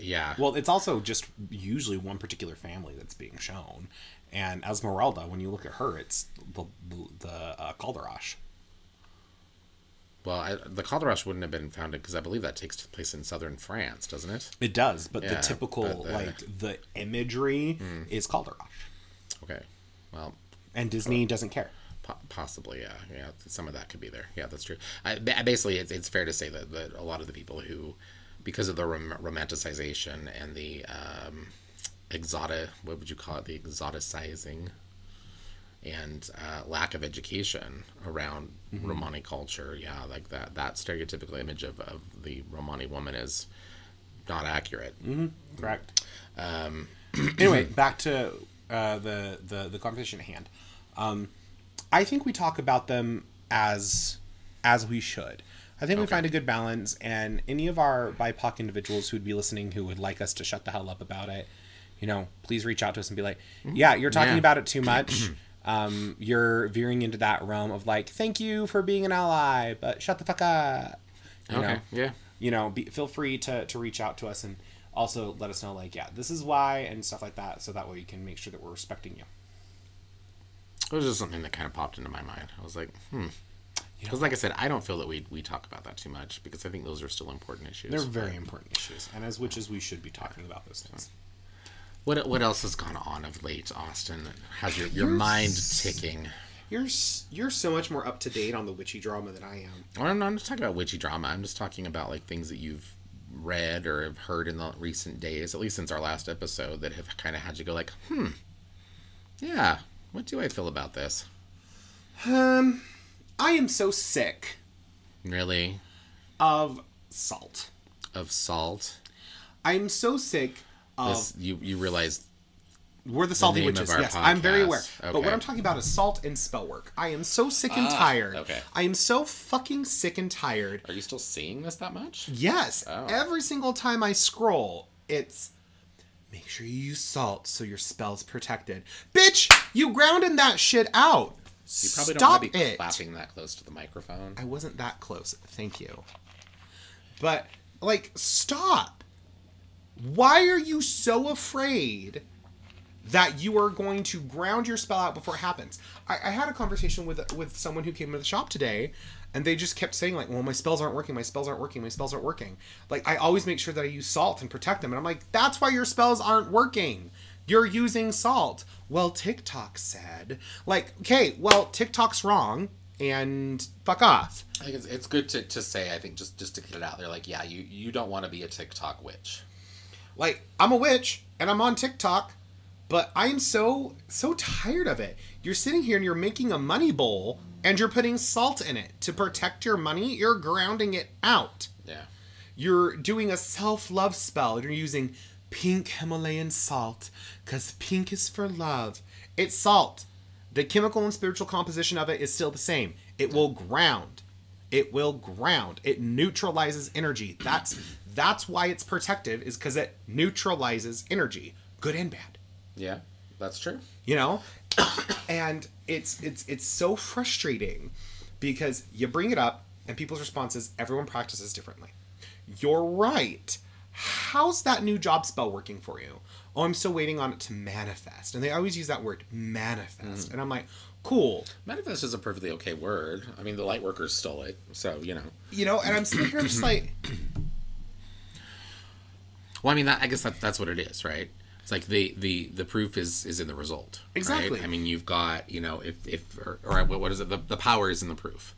Yeah, Well, it's also just usually one particular family that's being shown. And Esmeralda, when you look at her, it's the, the, uh, Kalderash. well, I, the Calderas wouldn't have been founded because I believe that takes place in southern France, doesn't it? It does, but the typical, but the- like, the imagery is Kalderash. Okay, well, And Disney doesn't care. Po- possibly, yeah, yeah. Some of that could be there. Yeah, that's true. I, basically, it's, it's fair to say that, that a lot of the people who, because of the rom- romanticization and the um, exotic, what would you call it, the exoticizing, and uh, lack of education around Romani culture, yeah, like that that stereotypical image of, of the Romani woman is not accurate. Correct. Um, anyway, back to uh, the, the the conversation at hand. Um, I think we talk about them as as we should. I think we find a good balance, and any of our BIPOC individuals who'd be listening who would like us to shut the hell up about it, you know, please reach out to us and be like, "Yeah, you're talking Yeah. about it too much. um, you're veering into that realm of like, thank you for being an ally, but shut the fuck up." You Okay, know? yeah. you know, be, feel free to, to reach out to us and also let us know, like, yeah, this is why and stuff like that. So that way we can make sure that we're respecting you. It was just something that kind of popped into my mind. I was like, hmm. Because, like I said, I don't feel that we we talk about that too much because I think those are still important issues. They're very important issues. And as witches, we should be talking about those things. What what else has gone on of late, Austin? Has your your mind ticking? You're, you're so much more up to date on the witchy drama than I am. Well, I'm not I'm just talking about witchy drama. I'm just talking about like things that you've read or have heard in the recent days, at least since our last episode, that have kind of had you go like, hmm, yeah. What do I feel about this? Um, I am so sick Really, of salt. of salt. I'm so sick of This, you you realize We're the salty of witches. Yes, I'm very podcast. aware. But what I'm talking about is salt and spell work. I am so sick and ah, tired. okay. I am so fucking sick and tired. Are you still seeing this that much? Yes. Oh. Every single time I scroll, it's make sure you use salt so your spell's protected. Bitch, you grounded that shit out. You probably don't Stop want to be it. clapping that close to the microphone. I wasn't that close. Thank you. But like stop. Why are you so afraid that you are going to ground your spell out before it happens? I, I had a conversation with with someone who came to the shop today, and they just kept saying like, "Well, my spells aren't working. My spells aren't working. My spells aren't working." Like I always make sure that I use salt and protect them, and I'm like, "That's why your spells aren't working. You're using salt." Well, TikTok said, like, okay, well, TikTok's wrong, and fuck off. I think it's, it's good to, to say, I think, just, just to get it out there, like, yeah, you, you don't want to be a TikTok witch. Like, I'm a witch and I'm on TikTok, but I am so so tired of it. You're sitting here and you're making a money bowl and you're putting salt in it to protect your money. You're grounding it out. Yeah. You're doing a self-love spell. You're using pink Himalayan salt cuz pink is for love. It's salt. The chemical and spiritual composition of it is still the same. It will ground. It will ground. It neutralizes energy. That's that's why it's protective is cuz it neutralizes energy, good and bad. Yeah, that's true. you know? And it's it's it's so frustrating because you bring it up and people's response is everyone practices differently. You're right. How's that new job spell working for you? Oh i'm still waiting on it to manifest. And they always use that word manifest. Mm-hmm. And i'm like cool. Manifest is a perfectly okay word. I mean, the light workers stole it, so, you know. you know and i'm sitting here just like Well, I mean, that, I guess that, that's what it is, right? It's like the, the, the proof is, is in the result. right? Exactly. I mean, you've got, you know, if, if or, or what what is it? The, the power is in the proof,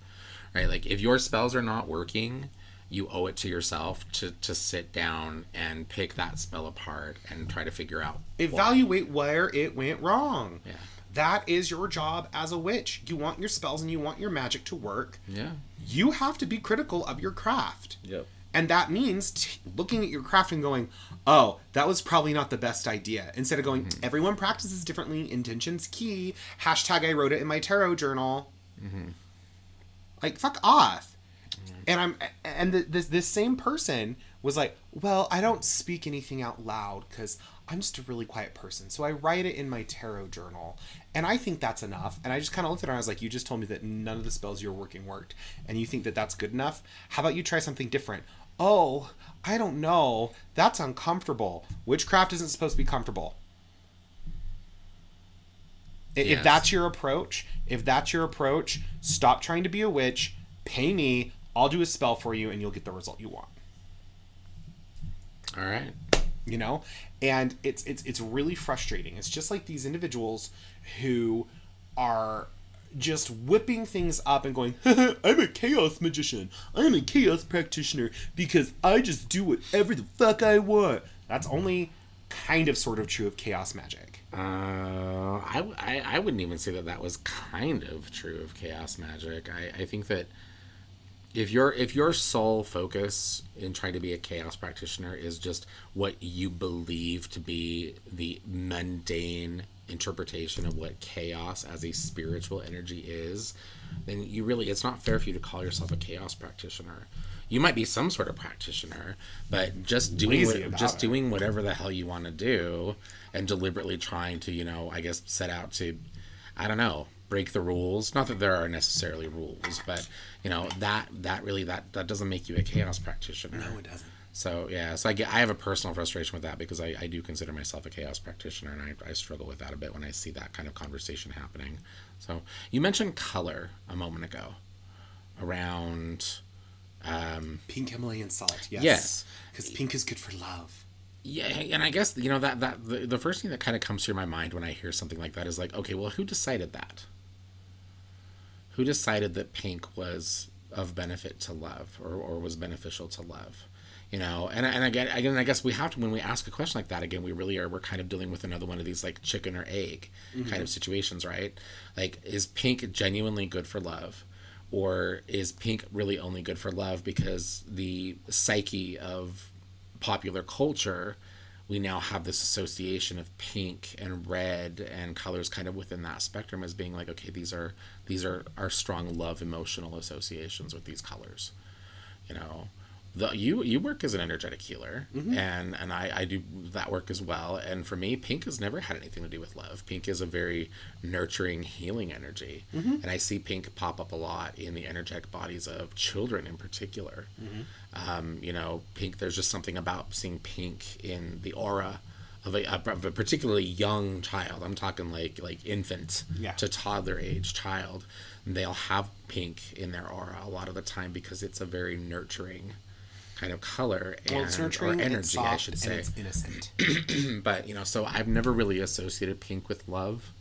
right? Like, if your spells are not working, you owe it to yourself to, to sit down and pick that spell apart and try to figure out. evaluate where it went wrong Yeah. that is your job as a witch you want your spells and you want your magic to work Yeah. you have to be critical of your craft Yep. And that means t- looking at your craft and going, oh, that was probably not the best idea. Instead of going, mm-hmm. everyone practices differently, intention's key, hashtag I wrote it in my tarot journal. Mm-hmm. Like, fuck off. Mm-hmm. And I'm, and the, this, this same person was like, well, I don't speak anything out loud because I'm just a really quiet person. So I write it in my tarot journal. And I think that's enough. And I just kind of looked at her and I was like, you just told me that none of the spells you're working worked. And you think that that's good enough? How about you try something different? Oh, I don't know. That's uncomfortable. Witchcraft isn't supposed to be comfortable. If Yes. that's your approach, if that's your approach, stop trying to be a witch, pay me, I'll do a spell for you, and you'll get the result you want. All right. you know and it's it's it's really frustrating it's just like these individuals who are just whipping things up and going i'm a chaos magician. I'm a chaos practitioner because i just do whatever the fuck i want. That's only kind of sort of true of chaos magic. Uh, I, I, I wouldn't even say that that was kind of true of chaos magic. I, I think that if your if your sole focus in trying to be a chaos practitioner is just what you believe to be the mundane interpretation of what chaos as a spiritual energy is, then you really it's not fair for you to call yourself a chaos practitioner. You might be some sort of practitioner, but just doing what, just it. doing whatever the hell you want to do and deliberately trying to, you know, I guess set out to I don't know, break the rules. Not that there are necessarily rules, but you know, that that really that that doesn't make you a chaos practitioner. no it doesn't So yeah, so I get I have a personal frustration with that because I, I do consider myself a chaos practitioner and I, I struggle with that a bit when I see that kind of conversation happening. So you mentioned color a moment ago around um pink himalayan salt yes Yes. because pink is good for love yeah and I guess you know that that the, the first thing that kind of comes to my mind when I hear something like that is like okay well who decided that who decided that pink was of benefit to love or, or was beneficial to love you know? And, and again again i guess we have to when we ask a question like that again we really are we're kind of dealing with another one of these like chicken or egg kind mm-hmm. of situations right? Like is pink genuinely good for love? Or is pink really only good for love because the psyche of popular culture we now have this association of pink and red and colors kind of within that spectrum as being like okay these are these are are strong love emotional associations with these colors you know the, you you work as an energetic healer mm-hmm. and and I, I do that work as well. And for me pink has never had anything to do with love. Pink is a very nurturing healing energy. Mm-hmm. And i see pink pop up a lot in the energetic bodies of children in particular. Mm-hmm. Um, you know pink there's just something about seeing pink in the aura of a, of a particularly young child. I'm talking like like infant Yeah. to toddler age child. They'll have pink in their aura a lot of the time because it's a very nurturing kind of color and well or energy i should say. it's innocent. But you know so i've never really associated pink with love.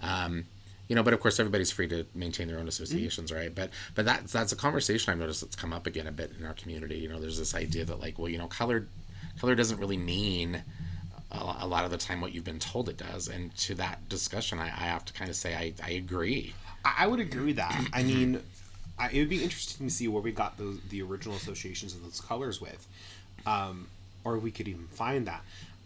Um you know but of course everybody's free to maintain their own associations right? But but that's that's a conversation i've noticed that's come up again a bit in our community. You know there's this idea that like well you know color color doesn't really mean a, lot of the time what you've been told it does. And to that discussion i, I have to kind of say i, I agree. I I would agree with that. I mean, I, it would be interesting to see where we got those the original associations of those colors with, um, or if we could even find that.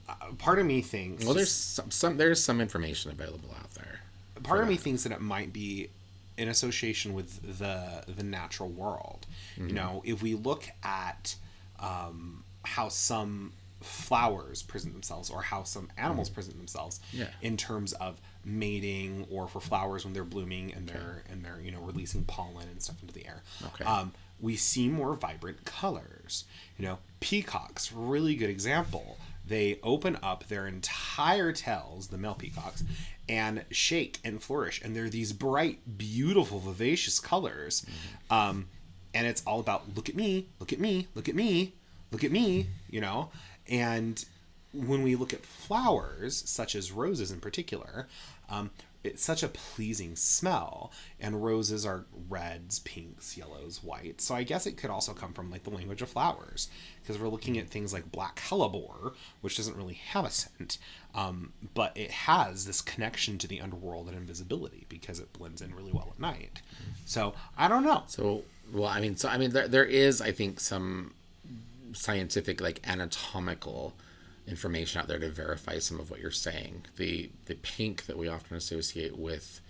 Uh, part of me thinks. well there's some, some there's some information available out there part of me thinks that it might be in association with the the natural world. Mm-hmm. You know, if we look at um, how some flowers present themselves or how some animals present themselves Mm-hmm. Yeah. in terms of mating or for flowers when they're blooming and they're and they're you know releasing pollen and stuff into the air. Okay. um, we see more vibrant colors. You know peacocks really good example. They open up their entire tails the male peacocks and shake and flourish. And they're these bright beautiful vivacious colors. Um, and it's all about look at me look at me look at me look at me you know? And when we look at flowers such as roses in particular um, it's such a pleasing smell and roses are reds pinks yellows whites. So i guess it could also come from like the language of flowers because we're looking at things like black hellebore which doesn't really have a scent um, but it has this connection to the underworld and invisibility because it blends in really well at night. So i don't know. So, well, I mean, so I mean, there, there is, I think, some scientific like anatomical information out there to verify some of what you're saying. The the pink that we often associate with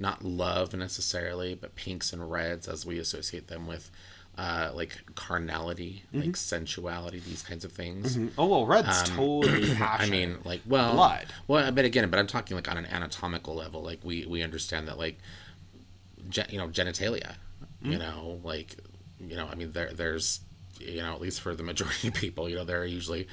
not love necessarily, but pinks and reds as we associate them with uh, like carnality, Mm-hmm. like sensuality, these kinds of things. Oh well, red's totally. Um, I mean, like, well, Blood. Well, but again, but I'm talking like on an anatomical level. Like we we understand that like, gen, you know, genitalia. Mm. You know, like, you know, I mean, there there's, you know, at least for the majority of people, you know, there are usually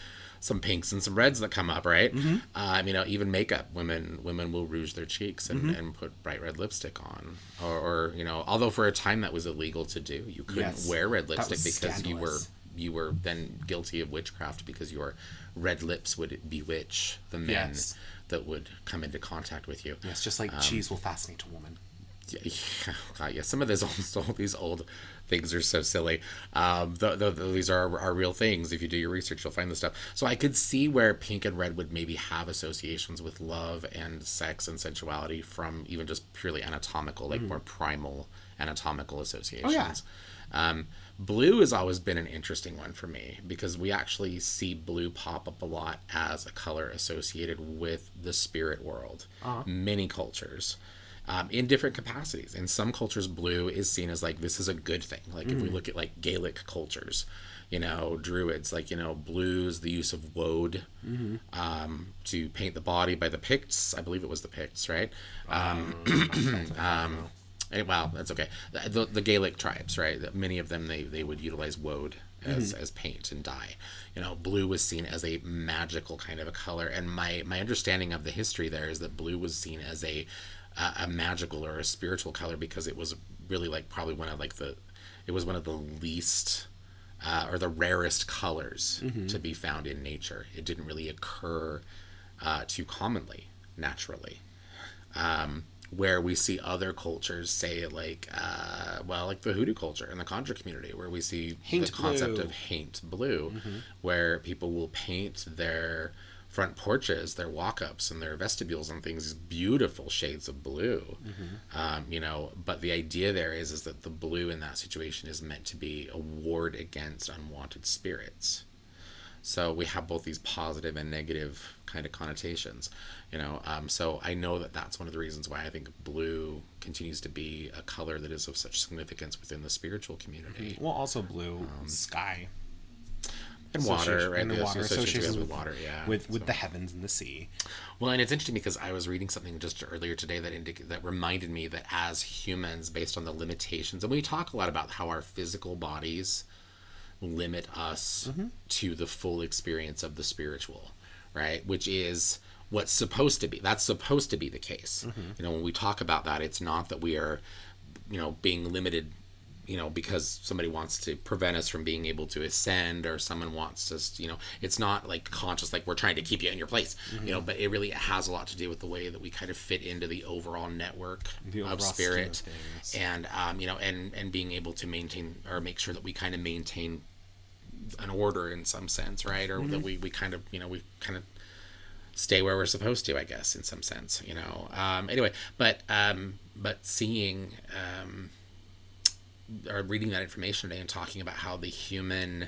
some pinks and some reds that come up, right? Mm-hmm. Uh, you know, even makeup. Women women will rouge their cheeks and, Mm-hmm. and put bright red lipstick on, or, or you know, although for a time that was illegal to do, you couldn't Yes. wear red lipstick because you were you were then guilty of witchcraft because your red lips would bewitch the men Yes. that would come into contact with you. yes, just like Um, cheese will fascinate a woman. Yeah, yeah, God, yeah. Some of these old, all these old things are so silly. Um, th th these are are real things. If you do your research, you'll find this stuff. So I could see where pink and red would maybe have associations with love and sex and sensuality from even just purely anatomical, like more primal anatomical associations. Oh Um, blue has always been an interesting one for me because we actually see blue pop up a lot as a color associated with the spirit world. Many cultures um, in different capacities. In some cultures, blue is seen as like this is a good thing. Like if we look at like Gaelic cultures, you know, Druids, like you know, blues, the use of woad um, to paint the body by the Picts. I believe it was the Picts, right? Um, um, and, well, that's okay. The, the, the Gaelic tribes, right? Many of them they, they would utilize woad as, as paint and dye. You know, blue was seen as a magical kind of a color, and my my understanding of the history there is that blue was seen as a a, a magical or a spiritual color because it was really like probably one of like the it was one of the least uh, or the rarest colors to be found in nature. It didn't really occur uh, too commonly naturally um, where we see other cultures say like uh, well like the hoodoo culture and the conjure community where we see Haint the concept blue. of haint blue where people will paint their front porches their walk-ups and their vestibules and things, beautiful shades of blue. Um, you know but the idea there is is that the blue in that situation is meant to be a ward against unwanted spirits. So we have both these positive and negative kind of connotations, you know. Um, so I know that that's one of the reasons why I think blue continues to be a color that is of such significance within the spiritual community. Well, also blue sky and water, right? and the The water association associations with with water, yeah. with with the heavens and the sea. Well, and it's interesting because I was reading something just earlier today that indic- that reminded me that as humans, based on the limitations, and we talk a lot about how our physical bodies limit us mm-hmm. to the full experience of the spiritual, right? Which is what's supposed to be. That's supposed to be the case. Mm-hmm. You know, when we talk about that, it's not that we are, you know, being limited you know because somebody wants to prevent us from being able to ascend or someone wants us you know it's not like conscious like we're trying to keep you in your place you know but it really has a lot to do with the way that we kind of fit into the overall network The overall of scheme of spirit. and um, you know and and being able to maintain or make sure that we kind of maintain an order in some sense right? Or that we, we kind of you know we kind of stay where we're supposed to i guess in some sense you know? Um, anyway but um, but seeing um, or reading that information today and talking about how the human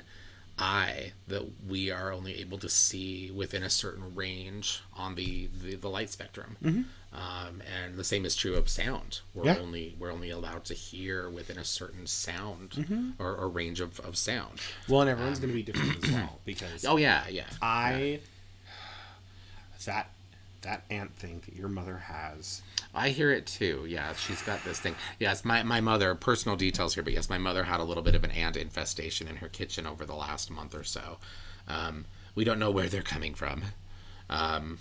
eye that we are only able to see within a certain range on the the, the light spectrum. Mm-hmm. Um, and the same is true of sound. We're Yeah. only we're only allowed to hear within a certain sound mm-hmm. or, or range of, of sound. Well, and everyone's going to be um, different as well because oh yeah yeah. I that that ant thing that your mother has. I hear it too. Yeah, she's got this thing. Yes, my, my mother, personal details here, but yes, my mother had a little bit of an ant infestation in her kitchen over the last month or so. Um, we don't know where they're coming from. Um,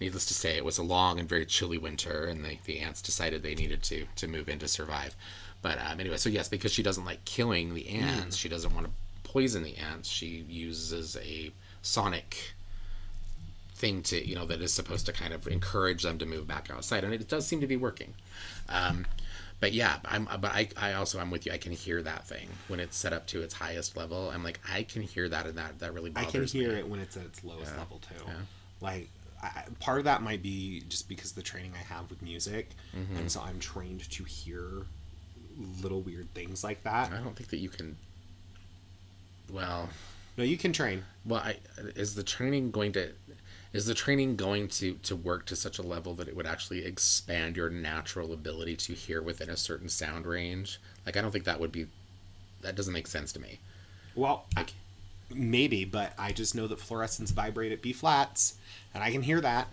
needless to say, it was a long and very chilly winter, and the, the ants decided they needed to, to move in to survive. But um, anyway, so yes, because she doesn't like killing the ants, she doesn't want to poison the ants, she uses a sonic thing to you know that is supposed to kind of encourage them to move back outside and it does seem to be working um, but yeah i'm but I, I also i'm with you i can hear that thing when it's set up to its highest level i'm like i can hear that and that that really bothers I can hear me it when it's at its lowest level too. Like I, part of that might be just because of the training I have with music, Mm-hmm. and so I'm trained to hear little weird things like that. i don't think that you can well No, you can train. Well, I, is the training going to is the training going to to work to such a level that it would actually expand your natural ability to hear within a certain sound range? Like I don't think that would be that doesn't make sense to me. Well, Like maybe, but I just know that fluorescents vibrate at B flats, and I can hear that,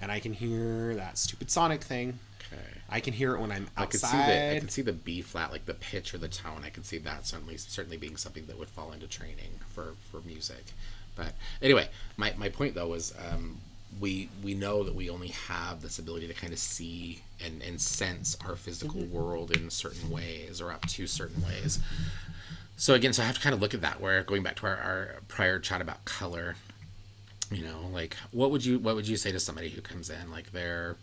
and I can hear that stupid sonic thing. okay. I can hear it when I'm I could outside. see the I could see the B flat, like the pitch or the tone. I can see that certainly certainly being something that would fall into training for for music. But anyway, my, my point though was um, we we know that we only have this ability to kind of see and, and sense our physical world in certain ways or up to certain ways. So again, so I have to kind of look at that. Where going back to our, our prior chat about color, you know, like what would you what would you say to somebody who comes in like they're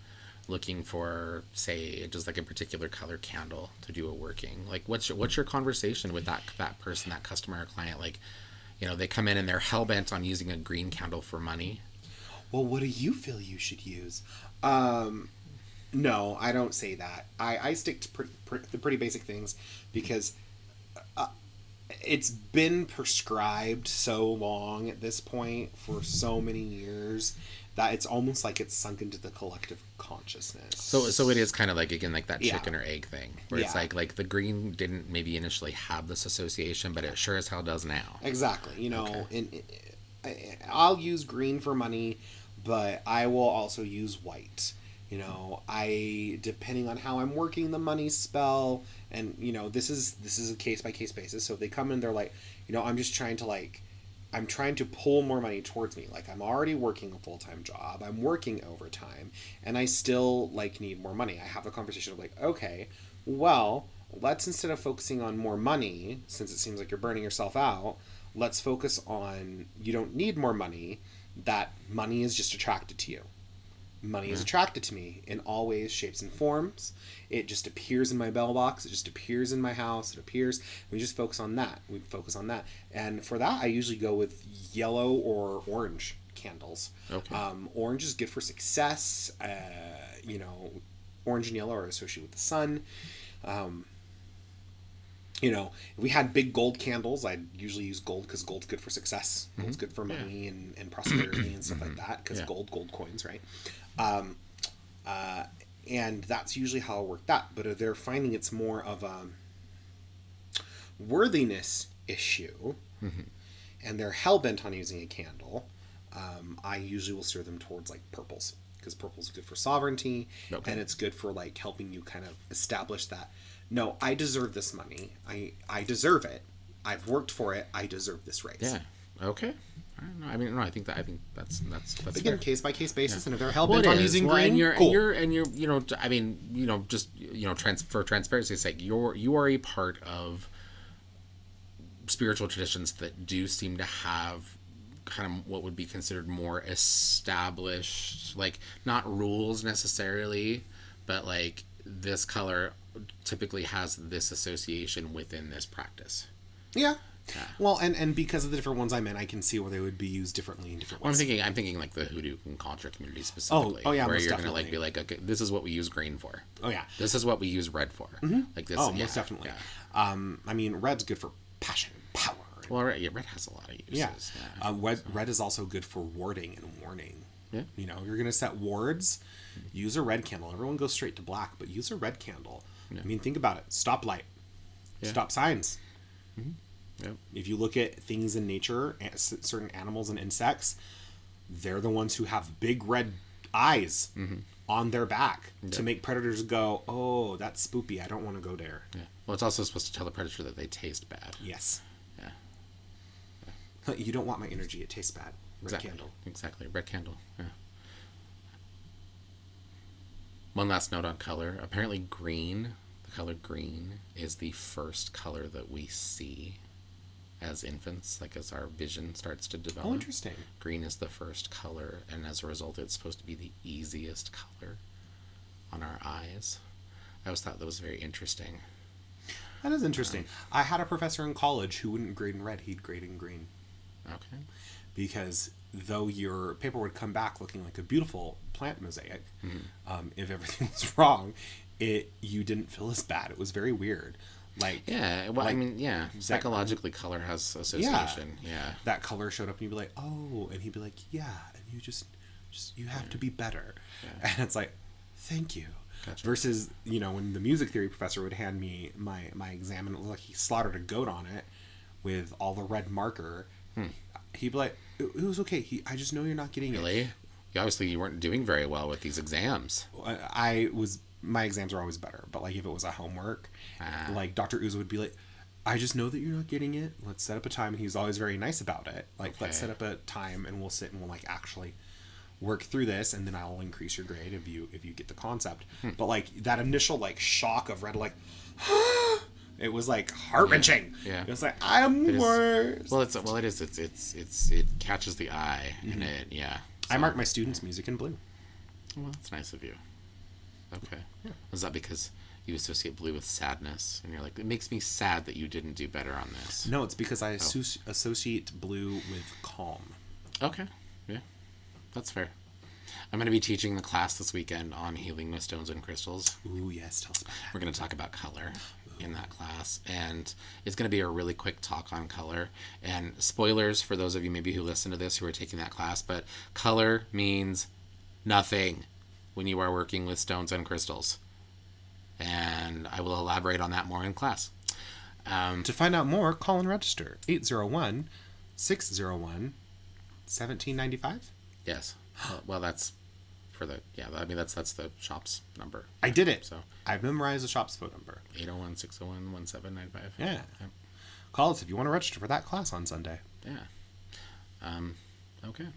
looking for say just like a particular color candle to do a working like what's your what's your conversation with that that person that customer or client like you know they come in and they're hell-bent on using a green candle for money well, what do you feel you should use? Um, no, I don't say that. I, I stick to the pretty basic things because it's been prescribed so long at this point for so many years that it's almost like it's sunk into the collective consciousness. so so it is kind of like again like that Yeah. chicken or egg thing where it's like like the green didn't maybe initially have this association but it sure as hell does now Exactly. You know, Okay. and I- I'll use green for money, but I will also use white. You know, I depending on how I'm working the money spell, and you know, this is this is a case by case basis. So if they come in, they're like, you know, I'm just trying to like, I'm trying to pull more money towards me. Like I'm already working a full time job. I'm working overtime, and I still like need more money. I have a conversation of like, okay, well, let's instead of focusing on more money, since it seems like you're burning yourself out, let's focus on you don't need more money. That money is just attracted to you. Money is attracted to me in all ways, shapes, and forms. It just appears in my bell box. It just appears in my house. It appears. We just focus on that. We focus on that. And for that, I usually go with yellow or orange candles. Okay. Um, orange is good for success. Uh, you know, orange and yellow are associated with the sun. Um, you know, if we had big gold candles, I'd usually use gold because gold's good for success. Gold's good for money and, and prosperity and stuff like that because Yeah. gold, gold coins, right? Um, uh, and that's usually how I work that. But they're finding it's more of a worthiness issue and they're hell bent on using a candle, um, I usually will steer them towards like purples because purple's good for sovereignty Okay. and it's good for like helping you kind of establish that no, I deserve this money. I I deserve it. I've worked for it. I deserve this raise. yeah okay I. I mean, no, I think that I think that's that's that's Again, fair. case by case basis, and if they're hell Well, bent on is. using Well, green, and you're, cool. and you're and you're you know I mean you know just you know trans for transparency's sake you're you are a part of spiritual traditions that do seem to have kind of what would be considered more established like not rules necessarily but like this color typically has this association within this practice yeah. Well, and and because of the different ones I'm in, I can see where they would be used differently in different Well, I'm ways. thinking, I'm thinking like the hoodoo and conjure community specifically. oh, oh yeah, where you're gonna like be like, okay, this is what we use green for. oh yeah. This is what we use red for. Like this. Oh, yeah, most definitely. yeah. Um, I mean, red's good for passion, power. Well, red, yeah, red has a lot of uses. Yeah. yeah. Uh, red, red is also good for warding and warning. Yeah. You know, you're going to set wards, use a red candle. Everyone goes straight to black, but use a red candle. I mean, think about it. Stop light. Yeah. Stop signs. Yep. If you look at things in nature, certain animals and insects, they're the ones who have big red eyes mm-hmm. on their back to make predators go, oh, that's spoopy. I don't want to go there. Yeah. Well, it's also supposed to tell the predator that they taste bad. Yes. Yeah. You don't want my energy. It tastes bad. Red Exactly. candle. Exactly. Red candle. Yeah. One last note on color. Apparently, green, the color green, is the first color that we see as infants, like as our vision starts to develop. Oh, interesting. Green is the first color, and as a result, it's supposed to be the easiest color on our eyes. I always thought that was very interesting. That is interesting. I had a professor in college who wouldn't grade in red, he'd grade in green. Okay. Because though your paper would come back looking like a beautiful plant mosaic, um, if everything was wrong, it you didn't feel as bad. It was very weird. Like Yeah, well, I mean, yeah, psychologically, color has association. Yeah. that color showed up and you'd be like, oh, and he'd be like, yeah, and you just, just you have to be better, yeah. and it's like, thank you. Gotcha. Versus, you know, when the music theory professor would hand me my my exam and it looked like he slaughtered a goat on it with all the red marker, Hmm. he'd be like, it, it was okay. He, I just know you're not getting it. Really? Obviously you weren't doing very well with these exams. I was my exams were always better, but like if it was a homework, Ah. like Dr. Uzo would be like, "I just know that you're not getting it. Let's set up a time." And he's always very nice about it. Like, let's set up a time and we'll sit and we'll like actually work through this, and then I'll increase your grade if you if you get the concept. Hmm. But like that initial like shock of red, like. It was like heart wrenching. Yeah. It was like I'm worse. Well, it's well, it is. It's it's it's it catches the eye, and it yeah. I mark my students' music in blue. Well, that's nice of you. Okay. Is that because you associate blue with sadness, and you're like, it makes me sad that you didn't do better on this? No, it's because Oh. I associ- associate blue with calm. Okay. Yeah, that's fair. I'm going to be teaching the class this weekend on healing with stones and crystals. Ooh, yes, tell us about that. We're going to talk about color in that class, and it's going to be a really quick talk on color. And spoilers for those of you maybe who listen to this who are taking that class, but color means nothing when you are working with stones and crystals. And I will elaborate on that more in class. Um, To find out more, call and register 801 601 1795. yes. Well, well, that's for the yeah. I mean that's that's the shop's number. I did it. So I've memorized the shop's phone number. 801 601 1795. Yeah. Call us if you want to register for that class on Sunday. Yeah. Um, okay.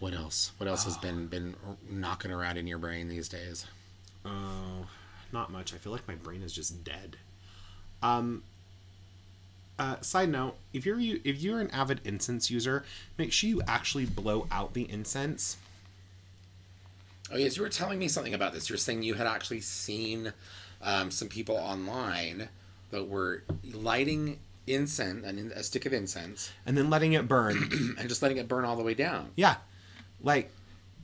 What else? What else has been been knocking around in your brain these days? Oh, not much. I feel like my brain is just dead. Um. Uh, side note: If you're you if you're an avid incense user, make sure you actually blow out the incense. Oh yes, you were telling me something about this. You're saying you had actually seen um, some people online that were lighting incense, an, a stick of incense, and then letting it burn. and just letting it burn all the way down. yeah, like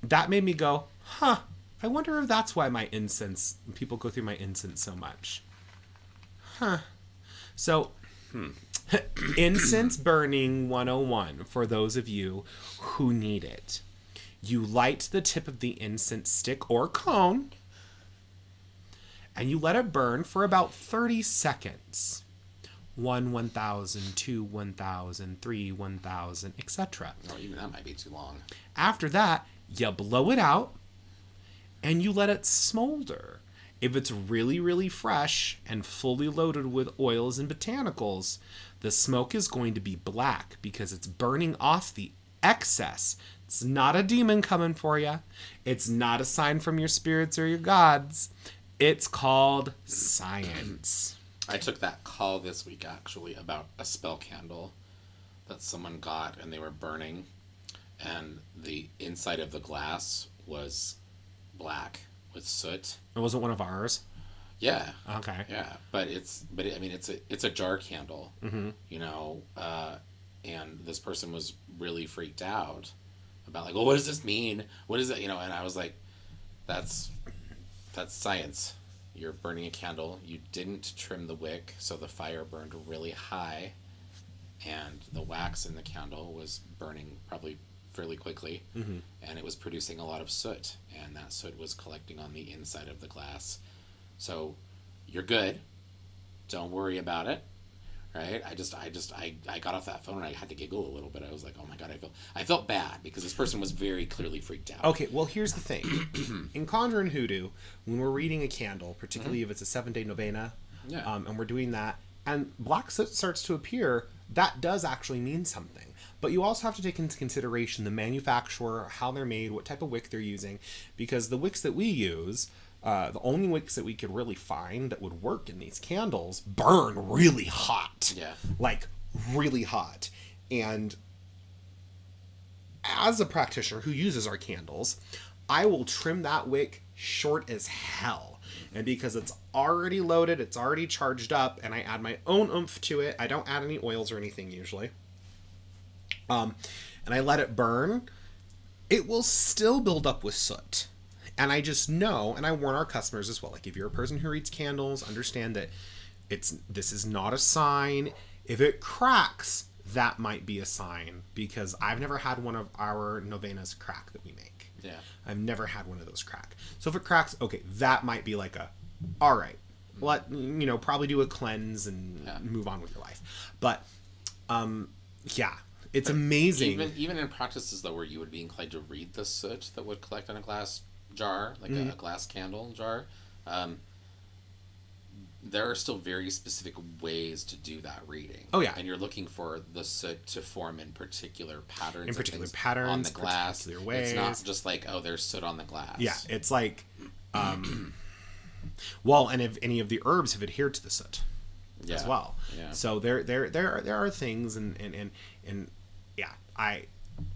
that made me go, huh? I wonder if that's why my incense people go through my incense so much. Huh. So, hmm. incense burning 101 for those of you who need it. You light the tip of the incense stick or cone and you let it burn for about 30 seconds. 1 1000, 2 1000, 3 1000, etc. Oh, even that might be too long. After that, you blow it out and you let it smolder. If it's really, really fresh and fully loaded with oils and botanicals, the smoke is going to be black because it's burning off the excess. It's not a demon coming for you. It's not a sign from your spirits or your gods. It's called science. I took that call this week actually about a spell candle that someone got and they were burning, and the inside of the glass was black with soot. It wasn't one of ours. Yeah, Okay. yeah, but it's but it, I mean it's a it's a jar candle, mm-hmm. you know, uh, and this person was really freaked out about like, well, what does this mean? What is it? You know, and I was like, that's that's science. You're burning a candle. You didn't trim the wick, so the fire burned really high, and the wax in the candle was burning probably fairly quickly, mm-hmm. and it was producing a lot of soot, and that soot was collecting on the inside of the glass. So you're good. Don't worry about it. Right? I just I just I, I got off that phone and I had to giggle a little bit. I was like, oh my god, I felt I felt bad because this person was very clearly freaked out. Okay, well, here's the thing. in Conjure and Hoodoo, when we're reading a candle, particularly if it's a seven day novena, Yeah. um, and we're doing that, and black soot starts to appear, that does actually mean something. But you also have to take into consideration the manufacturer, how they're made, what type of wick they're using, because the wicks that we use, uh, the only wicks that we could really find that would work in these candles, burn really hot. Yeah. Like, really hot. And as a practitioner who uses our candles, I will trim that wick short as hell. And because it's already loaded, it's already charged up, and I add my own oomph to it, I don't add any oils or anything usually. Um, and I let it burn, it will still build up with soot. And I just know, and I warn our customers as well, like if you're a person who reads candles, understand that it's this is not a sign. If it cracks, that might be a sign because I've never had one of our novenas crack that we make. Yeah. I've never had one of those crack. So if it cracks, okay, that might be like a, all right, let you know, probably do a cleanse and Yeah. move on with your life. But, um, yeah, it's amazing. Even even in practices though, where you would be inclined to read the soot that would collect on a glass jar, like Mm-hmm. a, a glass candle jar, um, there are still very specific ways to do that reading. Oh, yeah. and you're looking for the soot to form in particular patterns, In particular patterns, on the glass. particular It's not just like oh, there's soot on the glass. yeah, it's like, um, well, and if any of the herbs have adhered to the soot. as Yeah. well. Yeah. So there there there are, there are things and and and and yeah, I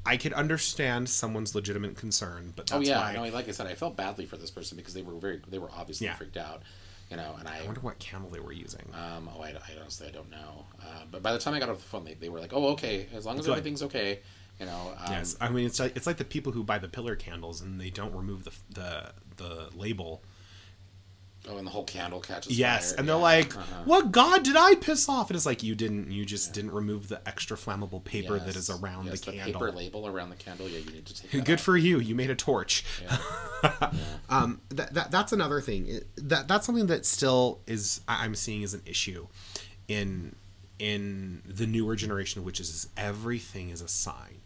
I could understand someone's legitimate concern, but Oh yeah, why no, like I said, I felt badly for this person because they were very, they were obviously Yeah. freaked out, you know. And I, I wonder what candle they were using. um, oh, I, I honestly, I don't know. Uh, but by the time I got off the phone, they, they were like, oh, okay, as long as everything's okay, you know. Um, yes, I mean it's like it's like the people who buy the pillar candles and they don't remove the the the label. Oh, and the whole candle catches Yes, fire. and they're yeah, like, uh-huh. "What god did I piss off?" And it's like you didn't. You just didn't remove the extra flammable paper that is around yes, the the candle. paper label around the candle. Yeah, you need to take. That Good off. for you. You made a torch. Yeah. um, that, that that's another thing. That that's something that still is I'm seeing as an issue in in the newer generation, which is everything is a sign.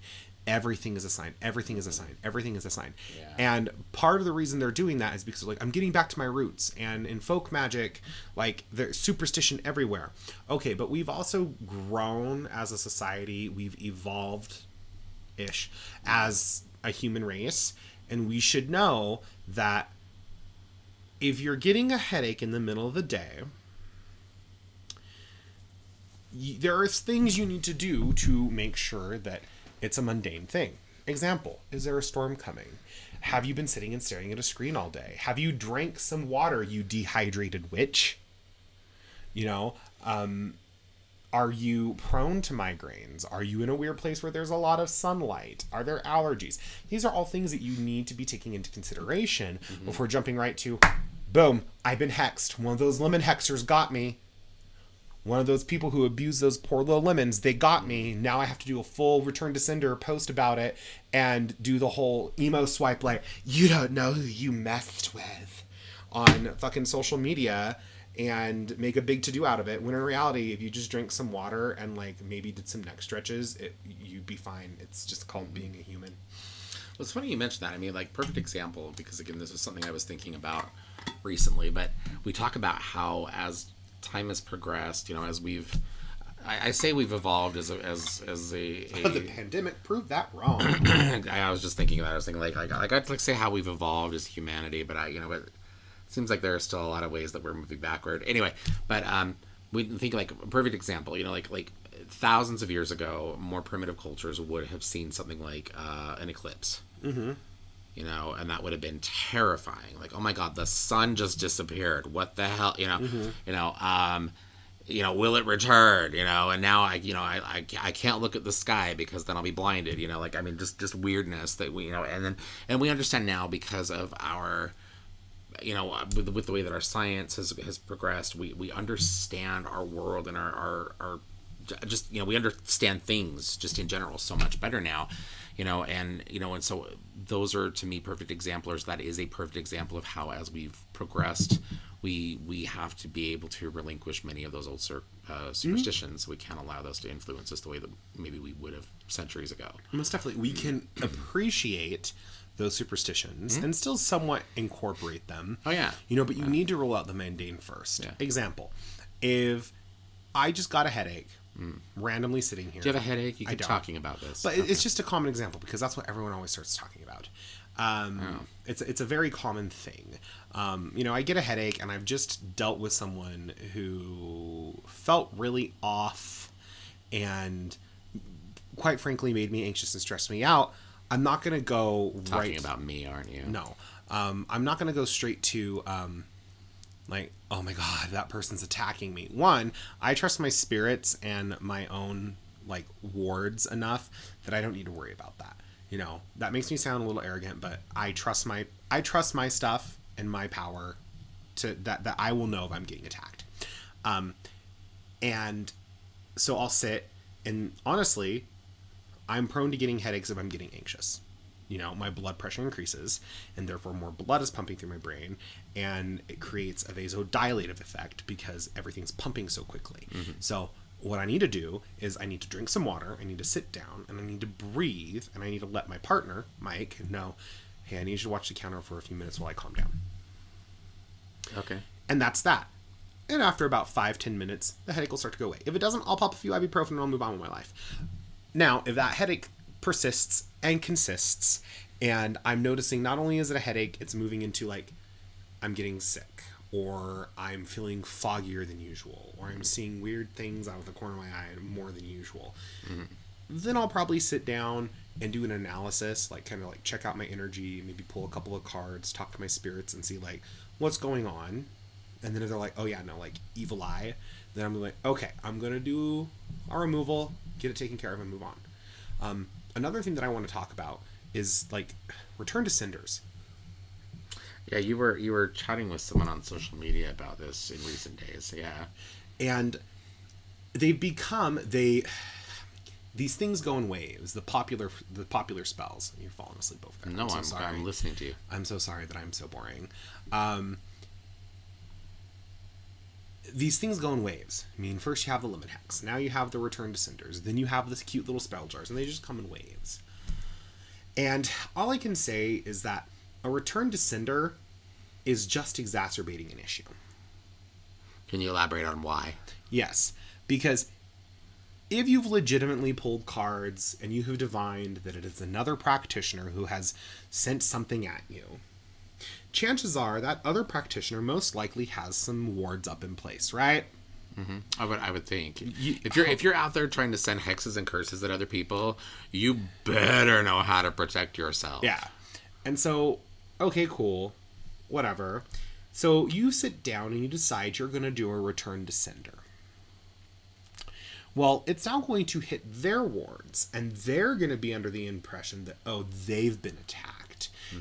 Everything is a sign. Everything is a sign. Everything is a sign. Yeah. And part of the reason they're doing that is because like I'm getting back to my roots. And in folk magic, like there's superstition everywhere. Okay, but we've also grown as a society. We've evolved ish as a human race and we should know that if you're getting a headache in the middle of the day there are things you need to do to make sure that it's a mundane thing example is there a storm coming have you been sitting and staring at a screen all day have you drank some water you dehydrated witch you know um, are you prone to migraines? Are you in a weird place where there's a lot of sunlight? Are there allergies? These are all things that you need to be taking into consideration before jumping right to, boom, I've been hexed. One of those lemon hexers got me. One of those people who abuse those poor little lemons, they got me. Now I have to do a full return to sender post about it and do the whole emo swipe like, you don't know who you messed with on fucking social media and make a big to do out of it. When in reality, if you just drink some water and like maybe did some neck stretches, it you'd be fine. It's just called being a human. Well, it's funny you mentioned that. I mean, like, perfect example, because again, this is something I was thinking about recently, but we talk about how as time has progressed, you know, as we've, I, I say we've evolved as a, as, as a, But the pandemic proved that wrong. I was just thinking about. that. I was thinking like, like, like I'd like say how we've evolved as humanity, but I, you know, but it seems like there are still a lot of ways that we're moving backward. Anyway, but um, we think like a perfect example. You know, like like thousands of years ago, more primitive cultures would have seen something like uh, an eclipse. Mm-hmm. You know, and that would have been terrifying. Like, oh my god, the sun just disappeared. What the hell? You know, you know. Um, you know, will it return? You know, and now I, you know, I, I, I can't look at the sky because then I'll be blinded. You know, like I mean, just just weirdness that we, you know, and then and we understand now because of our, you know, with, with the way that our science has has progressed, we we understand our world and our our, our just you know we understand things just in general so much better now you know and you know and so those are to me perfect exemplars that is a perfect example of how as we've progressed we we have to be able to relinquish many of those old uh, superstitions we can't allow those to influence us the way that maybe we would have centuries ago Most definitely, we can appreciate those superstitions and still somewhat incorporate them. Mm-hmm. Oh, yeah. you know, but you need to rule out the mundane first. Yeah. Example: If I just got a headache, randomly sitting here, Mm. do you have a headache you keep talking about this But it it's just a common example because that's what everyone always starts talking about. Um, Oh. It's it's a very common thing. Um, you know, I get a headache and I've just dealt with someone who felt really off and quite frankly made me anxious and stressed me out. I'm not gonna go talking right about me aren't you no. Um, I'm not gonna go straight to um, like, oh my god, that person's attacking me. One, I trust my spirits and my own like wards enough that I don't need to worry about that. You know, that makes me sound a little arrogant, but I trust my I trust my stuff and my power to that that I will know if I'm getting attacked. Um, and so I'll sit, and honestly, I'm prone to getting headaches if I'm getting anxious. You know, my blood pressure increases, and therefore more blood is pumping through my brain, and it creates a vasodilative effect because everything's pumping so quickly. Mm-hmm. So, what I need to do is I need to drink some water, I need to sit down, and I need to breathe, and I need to let my partner, Mike, know, hey, I need you to watch the counter for a few minutes while I calm down. Okay. And that's that. And after about five, ten minutes, the headache will start to go away. If it doesn't, I'll pop a few ibuprofen and I'll move on with my life. Now, if that headache persists and consists, and I'm noticing not only is it a headache, it's moving into like I'm getting sick, or I'm feeling foggier than usual, or I'm seeing weird things out of the corner of my eye more than usual, then I'll probably sit down and do an analysis, like kind of like check out my energy, maybe pull a couple of cards, talk to my spirits, and see like what's going on. And then if they're like, oh yeah, no, like evil eye, then I'm like, okay, I'm gonna do a removal, get it taken care of, and move on. Um, another thing that I want to talk about is like return to senders. Yeah, you were you were chatting with someone on social media about this in recent days. Yeah. and they've become they these things go in waves the popular the popular spells you're falling asleep over there No, so I'm sorry I'm listening to you. i'm so sorry that i'm so boring um these things go in waves. I mean first you have the lemon hex. Now you have the return to senders then you have this cute little spell jars and they just come in waves. And all i can say is that a return to sender is just exacerbating an issue. Can you elaborate on why? Yes, because if you've legitimately pulled cards and you have divined that it is another practitioner who has sent something at you, chances are that other practitioner most likely has some wards up in place, right? Mm-hmm. I would I would think You- if you're oh. if you're out there trying to send hexes and curses at other people, you better know how to protect yourself. Yeah. And so, okay, cool. Whatever. So you sit down and you decide you're going to do a return to sender. Well, it's now going to hit their wards, and they're going to be under the impression that, oh, they've been attacked.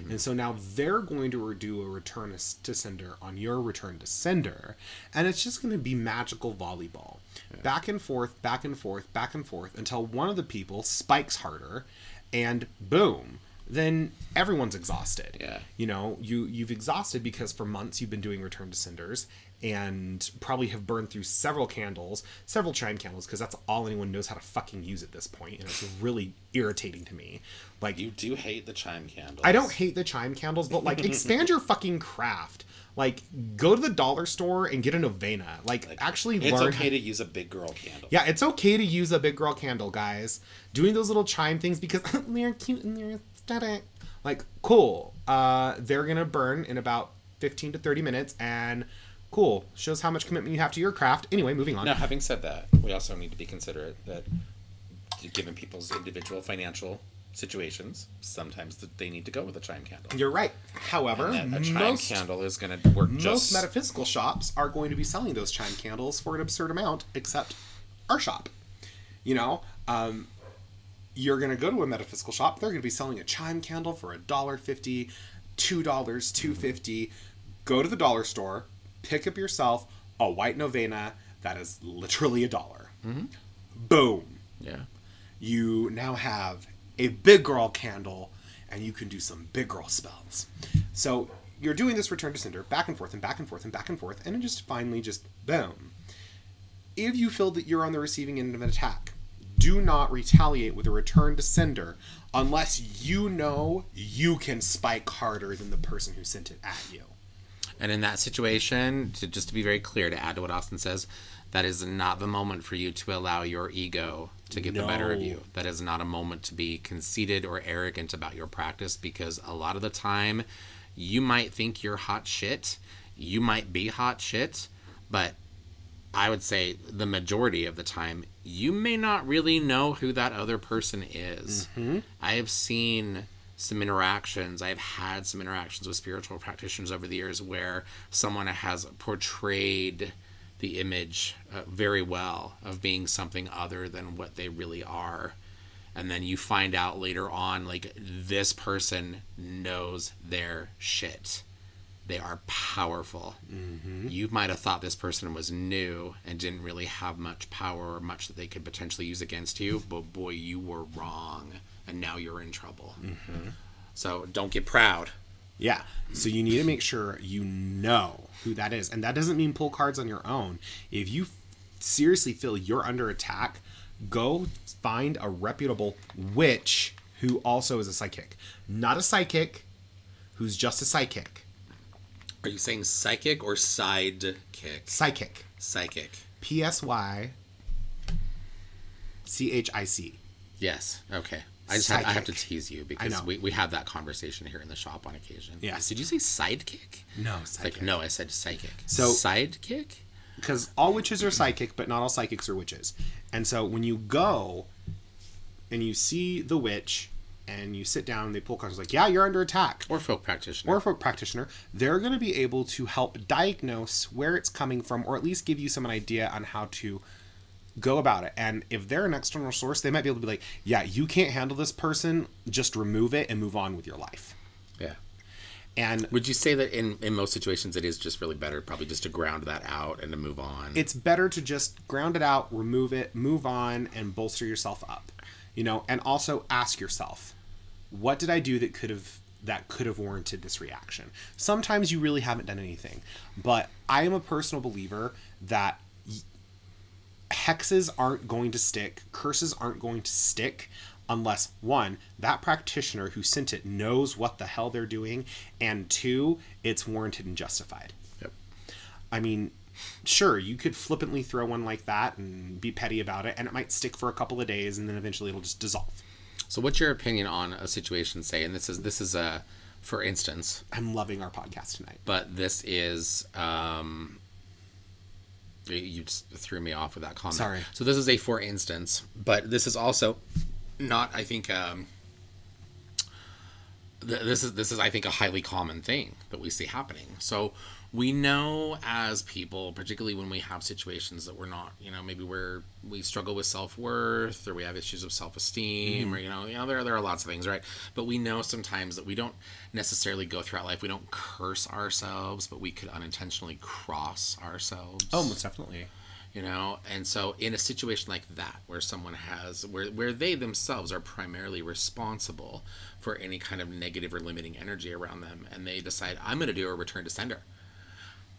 And so now they're going to do a return to sender on your return to sender, and it's just going to be magical volleyball. Back and forth, back and forth, back and forth until one of the people spikes harder, and boom, then everyone's exhausted. Yeah. You know, you you've exhausted because for months you've been doing return to senders and probably have burned through several candles, several chime candles, because that's all anyone knows how to fucking use at this point, and it's really irritating to me. Like You do hate the chime candles. I don't hate the chime candles, but like expand your fucking craft. Like go to the dollar store and get a novena. Like, actually It's learn. okay to use a big girl candle. yeah, it's okay to use a big girl candle, guys. Doing those little chime things because they're cute and they're aesthetic. Like, cool. Uh, they're gonna burn in about fifteen to thirty minutes, and cool. Shows how much commitment you have to your craft. Anyway, moving on. Now, having said that, we also need to be considerate that, given people's individual financial situations, sometimes they need to go with a chime candle. You're right. However, a chime most candle is going to work most just. metaphysical shops are going to be selling those chime candles for an absurd amount, except our shop. You know, um, you're going to go to a metaphysical shop, they're going to be selling a chime candle for a dollar fifty, two dollars, two fifty. Go to the dollar store, pick up yourself a white novena that is literally a dollar. Boom Yeah. you now have a big girl candle and you can do some big girl spells. So you're doing this return to sender back and forth and back and forth and back and forth, and it just finally just boom. If you feel that you're on the receiving end of an attack, do not retaliate with a return to sender unless you know you can spike harder than the person who sent it at you. And in that situation, to just to be very clear, to add to what Austin says, that is not the moment for you to allow your ego to get the better of you. That is not a moment to be conceited or arrogant about your practice because a lot of the time you might think you're hot shit. You might be hot shit, but I would say the majority of the time, you may not really know who that other person is. Mm-hmm. I have seen some interactions, I've had some interactions with spiritual practitioners over the years where someone has portrayed the image uh, very well of being something other than what they really are. And then you find out later on, like, this person knows their shit they are powerful. You might have thought this person was new and didn't really have much power or much that they could potentially use against you, but boy, you were wrong, and now you're in trouble. Mm-hmm. So don't get proud. Yeah. So you need to make sure you know who that is. And that doesn't mean pull cards on your own. If you seriously feel you're under attack, go find a reputable witch who also is a psychic. Not a psychic who's just a psychic. Are you saying psychic or sidekick? Psychic. Psychic. P S Y C H I C. Yes. Okay. I just have, I have to tease you because we, we have that conversation here in the shop on occasion. Yes. Did you say sidekick? No, Like no, I said psychic. So- sidekick. because all witches are psychic, but not all psychics are witches. And so when you go and you see the witch and you sit down, they pull cards like, yeah, you're under attack. or folk practitioner. Or folk practitioner, they're going to be able to help diagnose where it's coming from, or at least give you some idea on how to go about it. And if they're an external source, they might be able to be like, yeah, you can't handle this person, just remove it and move on with your life. yeah. And Would you say that in, in most situations it is just really better probably just to ground that out and to move on? it's better to just ground it out, remove it, move on, and bolster yourself up. You know, and also ask yourself, what did I do that could have that could have warranted this reaction? Sometimes you really haven't done anything, but I am a personal believer that hexes aren't going to stick, curses aren't going to stick unless one, that practitioner who sent it knows what the hell they're doing, and two, it's warranted and justified. Yep. I mean, sure, you could flippantly throw one like that and be petty about it, and it might stick for a couple of days, and then eventually it'll just dissolve. So what's your opinion on a situation say and this is this is a for instance, I'm loving our podcast tonight. but this is um you- just threw me off with that comment. Sorry. So this is a for instance, but this is also not I think um th- this is this is I think a highly common thing that we see happening. So we know as people, particularly when we have situations that we're not, you know, maybe we're we struggle with self worth or we have issues of self esteem mm-hmm. or you know, you know, there there are lots of things, right? But we know sometimes that we don't necessarily go throughout life. We don't curse ourselves, but we could unintentionally cross ourselves Oh, most definitely. you know and so in a situation like that where someone has where where they themselves are primarily responsible for any kind of negative or limiting energy around them and they decide i'm going to do a return to sender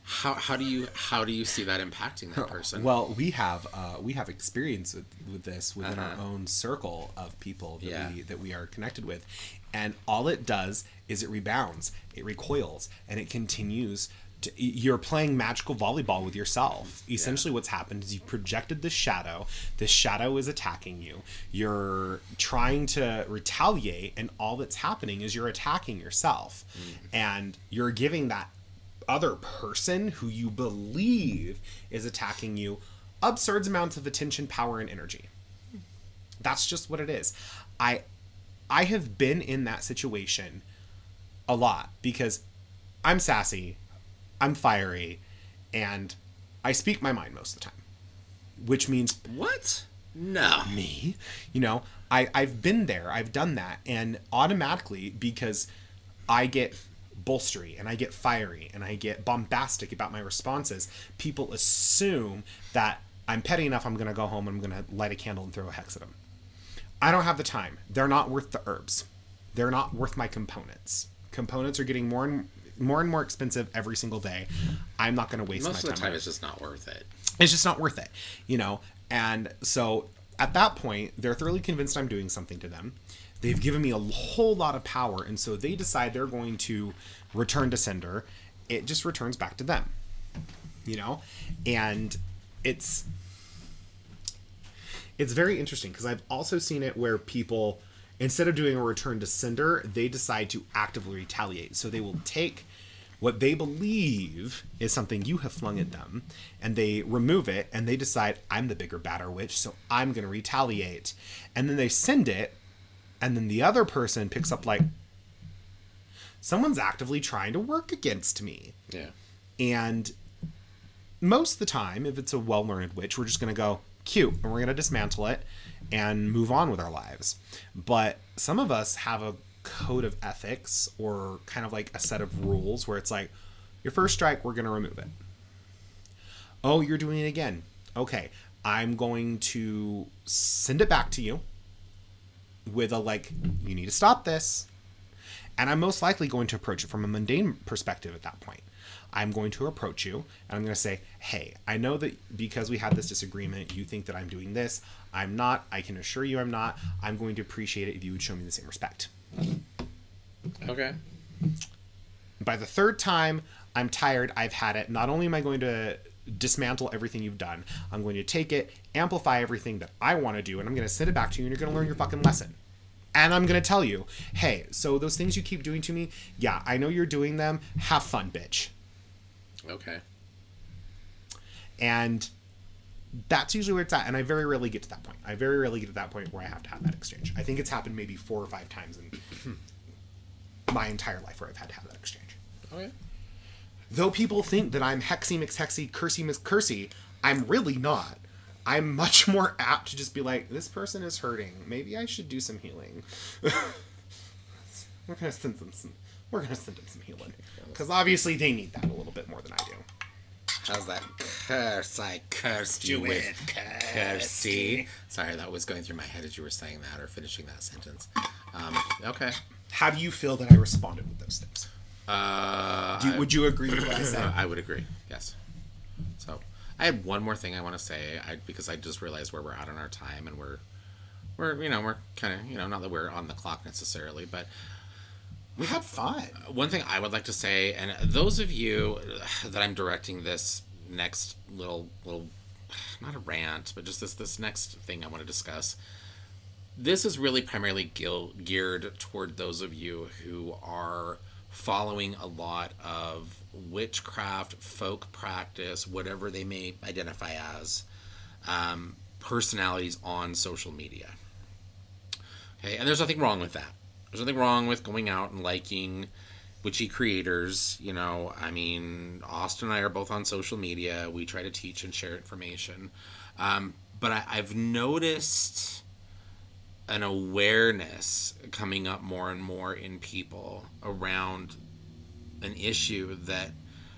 how, how do you how do you see that impacting that person Well, we have uh, we have experience with, with this within our Uh-huh. own circle of people that Yeah. we that we are connected with, and all it does is it rebounds, it recoils, and it continues. To, you're playing magical volleyball with yourself. Essentially, what's happened is you've projected this shadow. This shadow is attacking you. You're trying to retaliate, and all that's happening is you're attacking yourself, and you're giving that other person who you believe is attacking you absurd amounts of attention, power, and energy. That's just what it is. I I have been in that situation a lot because I'm sassy, I'm fiery, and I speak my mind most of the time. Which means what no me you know i i've been there i've done that and automatically because i get bolstery and i get fiery and i get bombastic about my responses people assume that i'm petty enough i'm gonna go home and i'm gonna light a candle and throw a hex at them i don't have the time. They're not worth the herbs. They're not worth my components. Components are getting more and more and more expensive every single day. I'm not gonna waste most my of the time time it's just not worth it. It's just not worth it you know? And so at that point they're thoroughly convinced i'm doing something to them they've given me a whole lot of power and so they decide they're going to return to sender it just returns back to them you know? And it's it's very interesting because i've also seen it where people instead of doing a return to sender they decide to actively retaliate. So they will take what they believe is something you have flung at them and they remove it and they decide i'm the bigger batter witch so i'm going to retaliate. And then they send it and then the other person picks up like someone's actively trying to work against me yeah and most of the time, if it's a well learned witch, we're just going to go, cute, and we're going to dismantle it and move on with our lives. But some of us have a code of ethics or kind of like a set of rules where it's like, Your first strike, we're going to remove it. Oh, you're doing it again. Okay, I'm going to send it back to you with a like, you need to stop this. And I'm most likely going to approach it from a mundane perspective at that point. I'm going to approach you and I'm going to say, hey, I know that because we had this disagreement, you think that I'm doing this. I'm not. I can assure you I'm not. I'm going to appreciate it if you would show me the same respect. Okay. By the third time, I'm tired. I've had it. Not only am I going to dismantle everything you've done, I'm going to take it, amplify everything that I want to do, and I'm going to send it back to you, and you're going to learn your fucking lesson. And I'm going to tell you, hey, so those things you keep doing to me, yeah, I know you're doing them. Have fun, bitch. Okay. And that's usually where it's at. And I very rarely get to that point. I very rarely get to that point where I have to have that exchange. I think it's happened maybe four or five times in my entire life where I've had to have that exchange. Okay. Though people think that I'm hexy mix hexy, cursy cursey cursy, I'm really not. I'm much more apt to just be like, this person is hurting. Maybe I should do some healing. we're gonna send them some. We're gonna send them some healing because obviously they need that a little bit more than I do. How's that curse? I cursed you with cursey. Sorry, that was going through my head as you were saying that or finishing that sentence. Um, okay. How do you feel that I responded with those things? Uh, Do, would you agree with what I said? I would agree. Yes. So I had one more thing I want to say, I, because I just realized where we're at on our time, and we're we're you know we're kind of you know not that we're on the clock necessarily, but We had fun. one thing I would like to say, and those of you that I'm directing this next little little not a rant, but just this this next thing I want to discuss. This is really primarily geared toward those of you who are following a lot of witchcraft, folk practice, whatever they may identify as, um, personalities on social media. Okay, and there's nothing wrong with that. There's nothing wrong with going out and liking witchy creators. You know, I mean, Austin and I are both on social media. We try to teach and share information. Um, but I, I've noticed an awareness coming up more and more in people around an issue that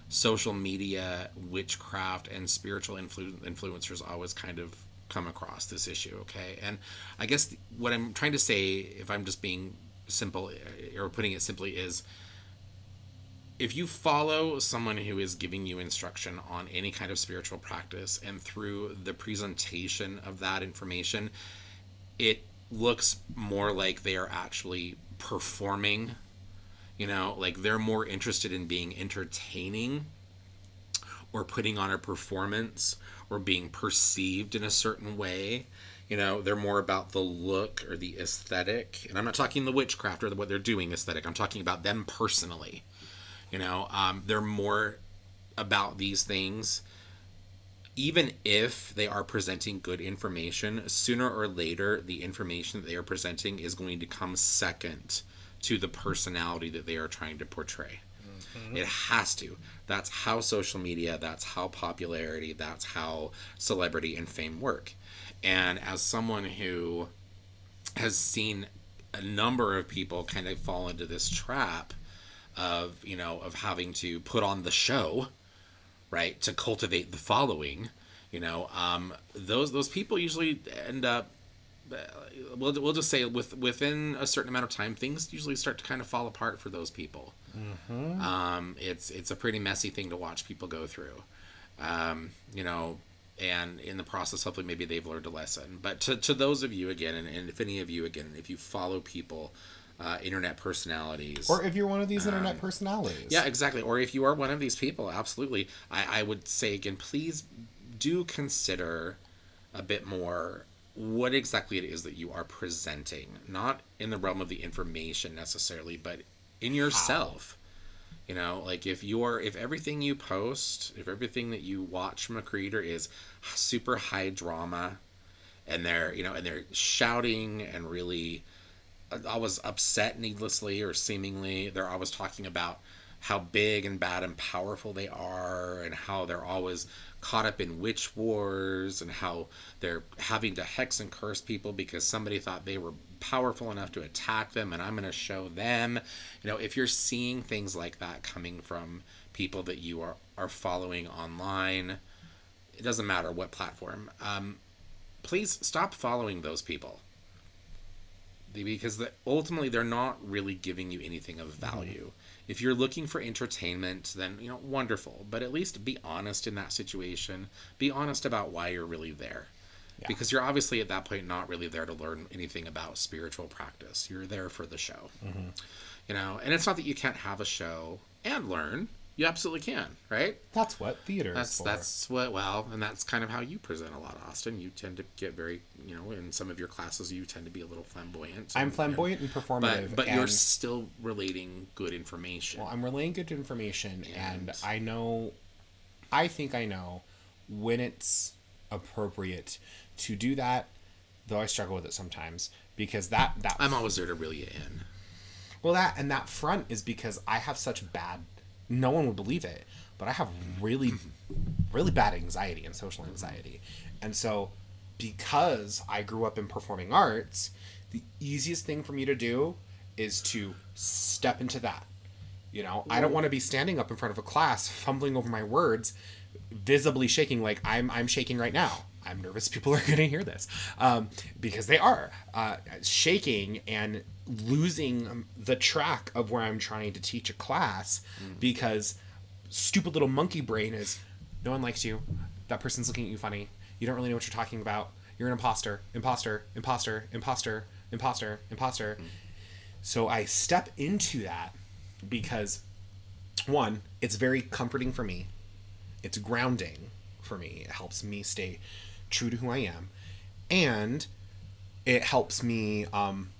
social media, witchcraft, and spiritual influ- influencers always kind of come across this issue. Okay, and I guess what I'm trying to say, if I'm just being simple eh, or putting it simply, is if you follow someone who is giving you instruction on any kind of spiritual practice and through the presentation of that information, it looks more like they are actually performing. You know, like they're more interested in being entertaining or putting on a performance or being perceived in a certain way. You know, they're more about the look or the aesthetic. And I'm not talking the witchcraft or the, what they're doing aesthetic. I'm talking about them personally. You know, um, they're more about these things. Even if they are presenting good information, sooner or later, the information that they are presenting is going to come second to the personality that they are trying to portray. Mm-hmm. It has to. That's how social media, that's how popularity, that's how celebrity and fame work. And as someone who has seen a number of people kind of fall into this trap of, you know, of having to put on the show, right, to cultivate the following, you know, um, those those people usually end up we'll, we'll just say with within a certain amount of time things usually start to kind of fall apart for those people. Um, it's it's a pretty messy thing to watch people go through. Um, you know and in the process hopefully maybe they've learned a lesson. But to, to those of you again and, and if any of you again if you follow people uh, internet personalities Or if you're one of these internet personalities. yeah, exactly. Or if you are one of these people, absolutely. I, I would say again, please do consider a bit more what exactly it is that you are presenting, not in the realm of the information necessarily, but in yourself. You know, like if you're if everything you post, if everything that you watch from a creator is super high drama and they're, you know, and they're shouting and really always upset needlessly or seemingly. They're always talking about how big and bad and powerful they are and how they're always caught up in witch wars and how they're having to hex and curse people because somebody thought they were powerful enough to attack them and I'm going to show them. You know, if you're seeing things like that coming from people that you are are following online. It doesn't matter what platform. Um, please stop following those people because the, ultimately they're not really giving you anything of mm-hmm. value. If you're looking for entertainment, then you know wonderful, but at least be honest in that situation. Be honest about why you're really there. Because you're obviously at that point not really there to learn anything about spiritual practice. You're there for the show. Mm-hmm. You know, and it's not that you can't have a show and learn. You absolutely can, right? That's what theater That's is for. that's what well, and that's kind of how you present a lot, Austin. You tend to get very, you know, in some of your classes, you tend to be a little flamboyant. I'm and- flamboyant and performative, but but you're still relating good information. Well, I'm relaying good information, and, And- I know, I think I know when it's appropriate to do that. Though I struggle with it sometimes because that that I'm always there to reel you in. well that and that front is because I have such bad. No one would believe it, but I have really, really bad anxiety and social anxiety, and so because I grew up in performing arts, the easiest thing for me to do is to step into that. You know, I don't want to be standing up in front of a class, fumbling over my words, visibly shaking like I'm I'm shaking right now. I'm nervous people are going to hear this um, because they are uh, shaking and losing the track of where I'm trying to teach a class because stupid little monkey brain is no one likes you. That person's looking at you funny. You don't really know what you're talking about. You're an imposter, imposter, imposter, imposter, imposter, imposter. So I step into that because one, it's very comforting for me. It's grounding for me. It helps me stay true to who I am. And it helps me um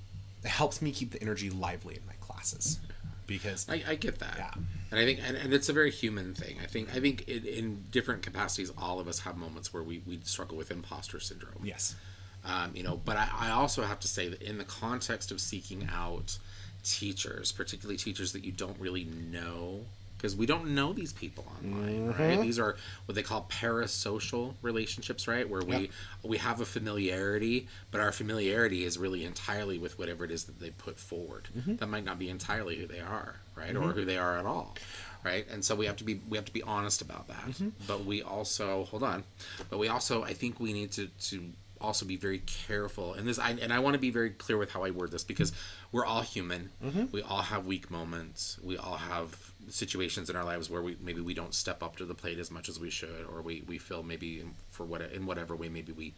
it helps me keep the energy lively in my classes. Because I, I get that, Yeah. and I think, and, and it's a very human thing. I think, I think in, in different capacities, all of us have moments where we, we struggle with imposter syndrome. yes. um, you know but I, I also have to say that in the context of seeking out teachers particularly teachers that you don't really know because we don't know these people online right? Mm-hmm. These are what they call parasocial relationships right? Where we Yep. we have a familiarity but our familiarity is really entirely with whatever it is that they put forward. Mm-hmm. That might not be entirely who they are right? Or mm-hmm. who they are at all right? And so we have to be we have to be honest about that. But we also hold on but we also i think we need to to also be very careful. And this I, and i want to be very clear with how i word this because we're all human. We all have weak moments. We all have situations in our lives where we maybe we don't step up to the plate as much as we should or we, we feel maybe in- for what in whatever way maybe we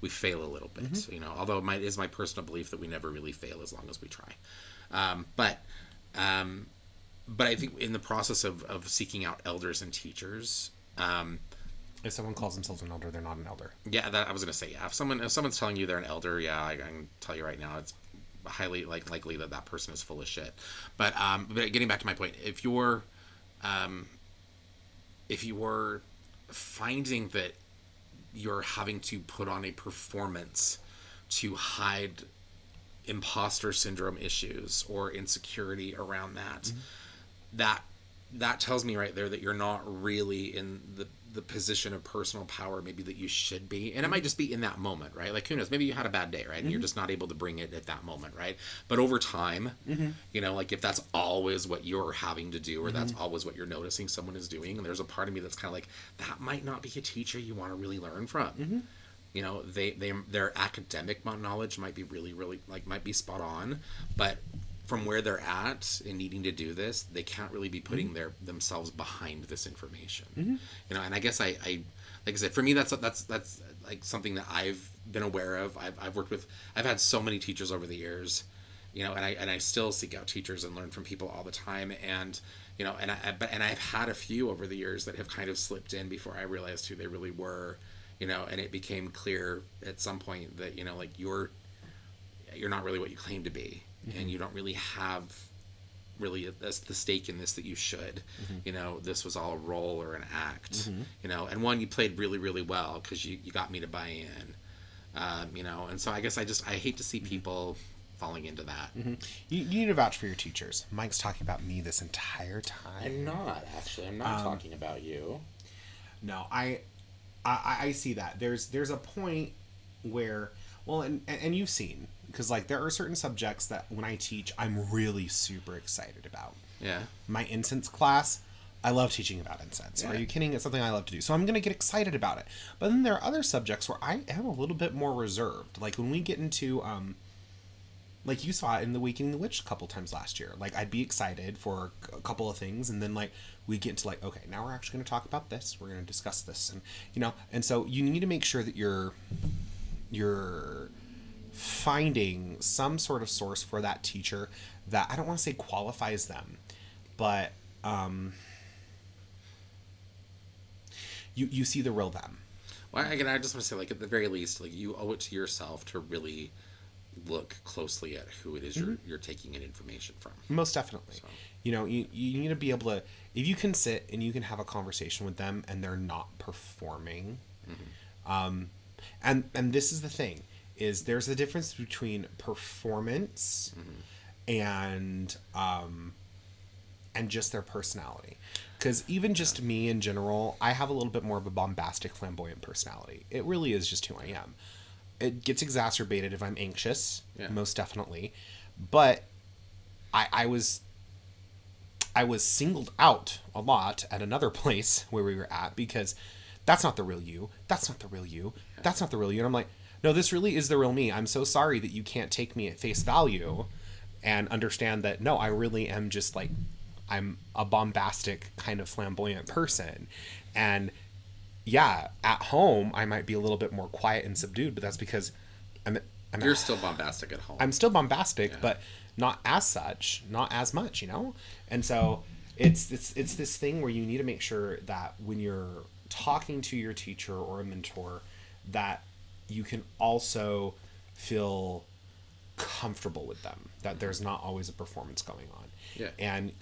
we fail a little bit you know although it might, is my personal belief that we never really fail as long as we try. Um, but um, but I think in the process of, of seeking out elders and teachers, um, If someone calls themselves an elder, they're not an elder. yeah, that I was gonna say. Yeah, if someone if someone's telling you they're an elder, yeah, I, I can tell you right now, it's highly like likely that that person is full of shit. But um, but getting back to my point, if you're, um, if you're finding that you're having to put on a performance to hide imposter syndrome issues or insecurity around that that that tells me right there that you're not really in the the position of personal power maybe that you should be. And it might just be in that moment right? Like who knows? Maybe you had a bad day right? And you're mm-hmm. just not able to bring it at that moment right? But over time mm-hmm. you know like if that's always what you're having to do or that's mm-hmm. always what you're noticing someone is doing and there's a part of me that's kind of like that might not be a teacher you want to really learn from. You know they, they their academic knowledge might be really really like might be spot on but from where they're at and needing to do this they can't really be putting mm-hmm. their themselves behind this information. Mm-hmm. You know and i guess i i like i said for me that's that's that's like something that i've been aware of. I've, I've worked with i've had so many teachers over the years you know and i and i still seek out teachers and learn from people all the time. And you know and i I- but and i've had a few over the years that have kind of slipped in before i realized who they really were you know and it became clear at some point that you know like you're you're not really what you claim to be and you don't really have really a, that's the stake in this that you should. Mm-hmm. You know this was all a role or an act mm-hmm. you know and one you played really really well because you, you got me to buy in um, you know and so i guess i just i hate to see mm-hmm. people falling into that. You, you need to vouch for your teachers. Mike's talking about me this entire time. i'm not actually. I'm not um, talking about you. No, I, I, I see that. There's there's a point where, well, and and and you've seen because like there are certain subjects that when I teach, I'm really super excited about. yeah My incense class, I love teaching about incense. Are you kidding? It's something I love to do. So I'm going to get excited about it. But then there are other subjects where I am a little bit more reserved. Like when we get into, um, like you saw it in the Waking the Witch a couple times last year. Like I'd be excited for a couple of things, and then like we get into like, okay, now we're actually going to talk about this. We're going to discuss this, and you know, and so you need to make sure that you're you're finding some sort of source for that teacher that I don't want to say qualifies them, but um, you you see the real them. Well, again, I just want to say, like at the very least, like you owe it to yourself to really look closely at who it is you're you're taking in information from. Most definitely. You know, you, you need to be able to if you can sit and you can have a conversation with them and they're not performing. Um, and and this is the thing is there's a difference between performance and um, and just their personality. Because even just me in general, I have a little bit more of a bombastic, flamboyant personality. It really is just who I am. It gets exacerbated if I'm anxious, Yeah. most definitely. But I, I was I was singled out a lot at another place where we were at because that's not the real you. That's not the real you. That's not the real you. And I'm like, no, this really is the real me. I'm so sorry that you can't take me at face value and understand that no, I really am just like I'm a bombastic kind of flamboyant person. And yeah, at home I might be a little bit more quiet and subdued, but that's because I'm I'm You're still bombastic at home. I'm still bombastic, but not as such, not as much, you know. And so it's it's it's this thing where you need to make sure that when you're talking to your teacher or a mentor, that you can also feel comfortable with them. That there's not always a performance going on. Yeah. And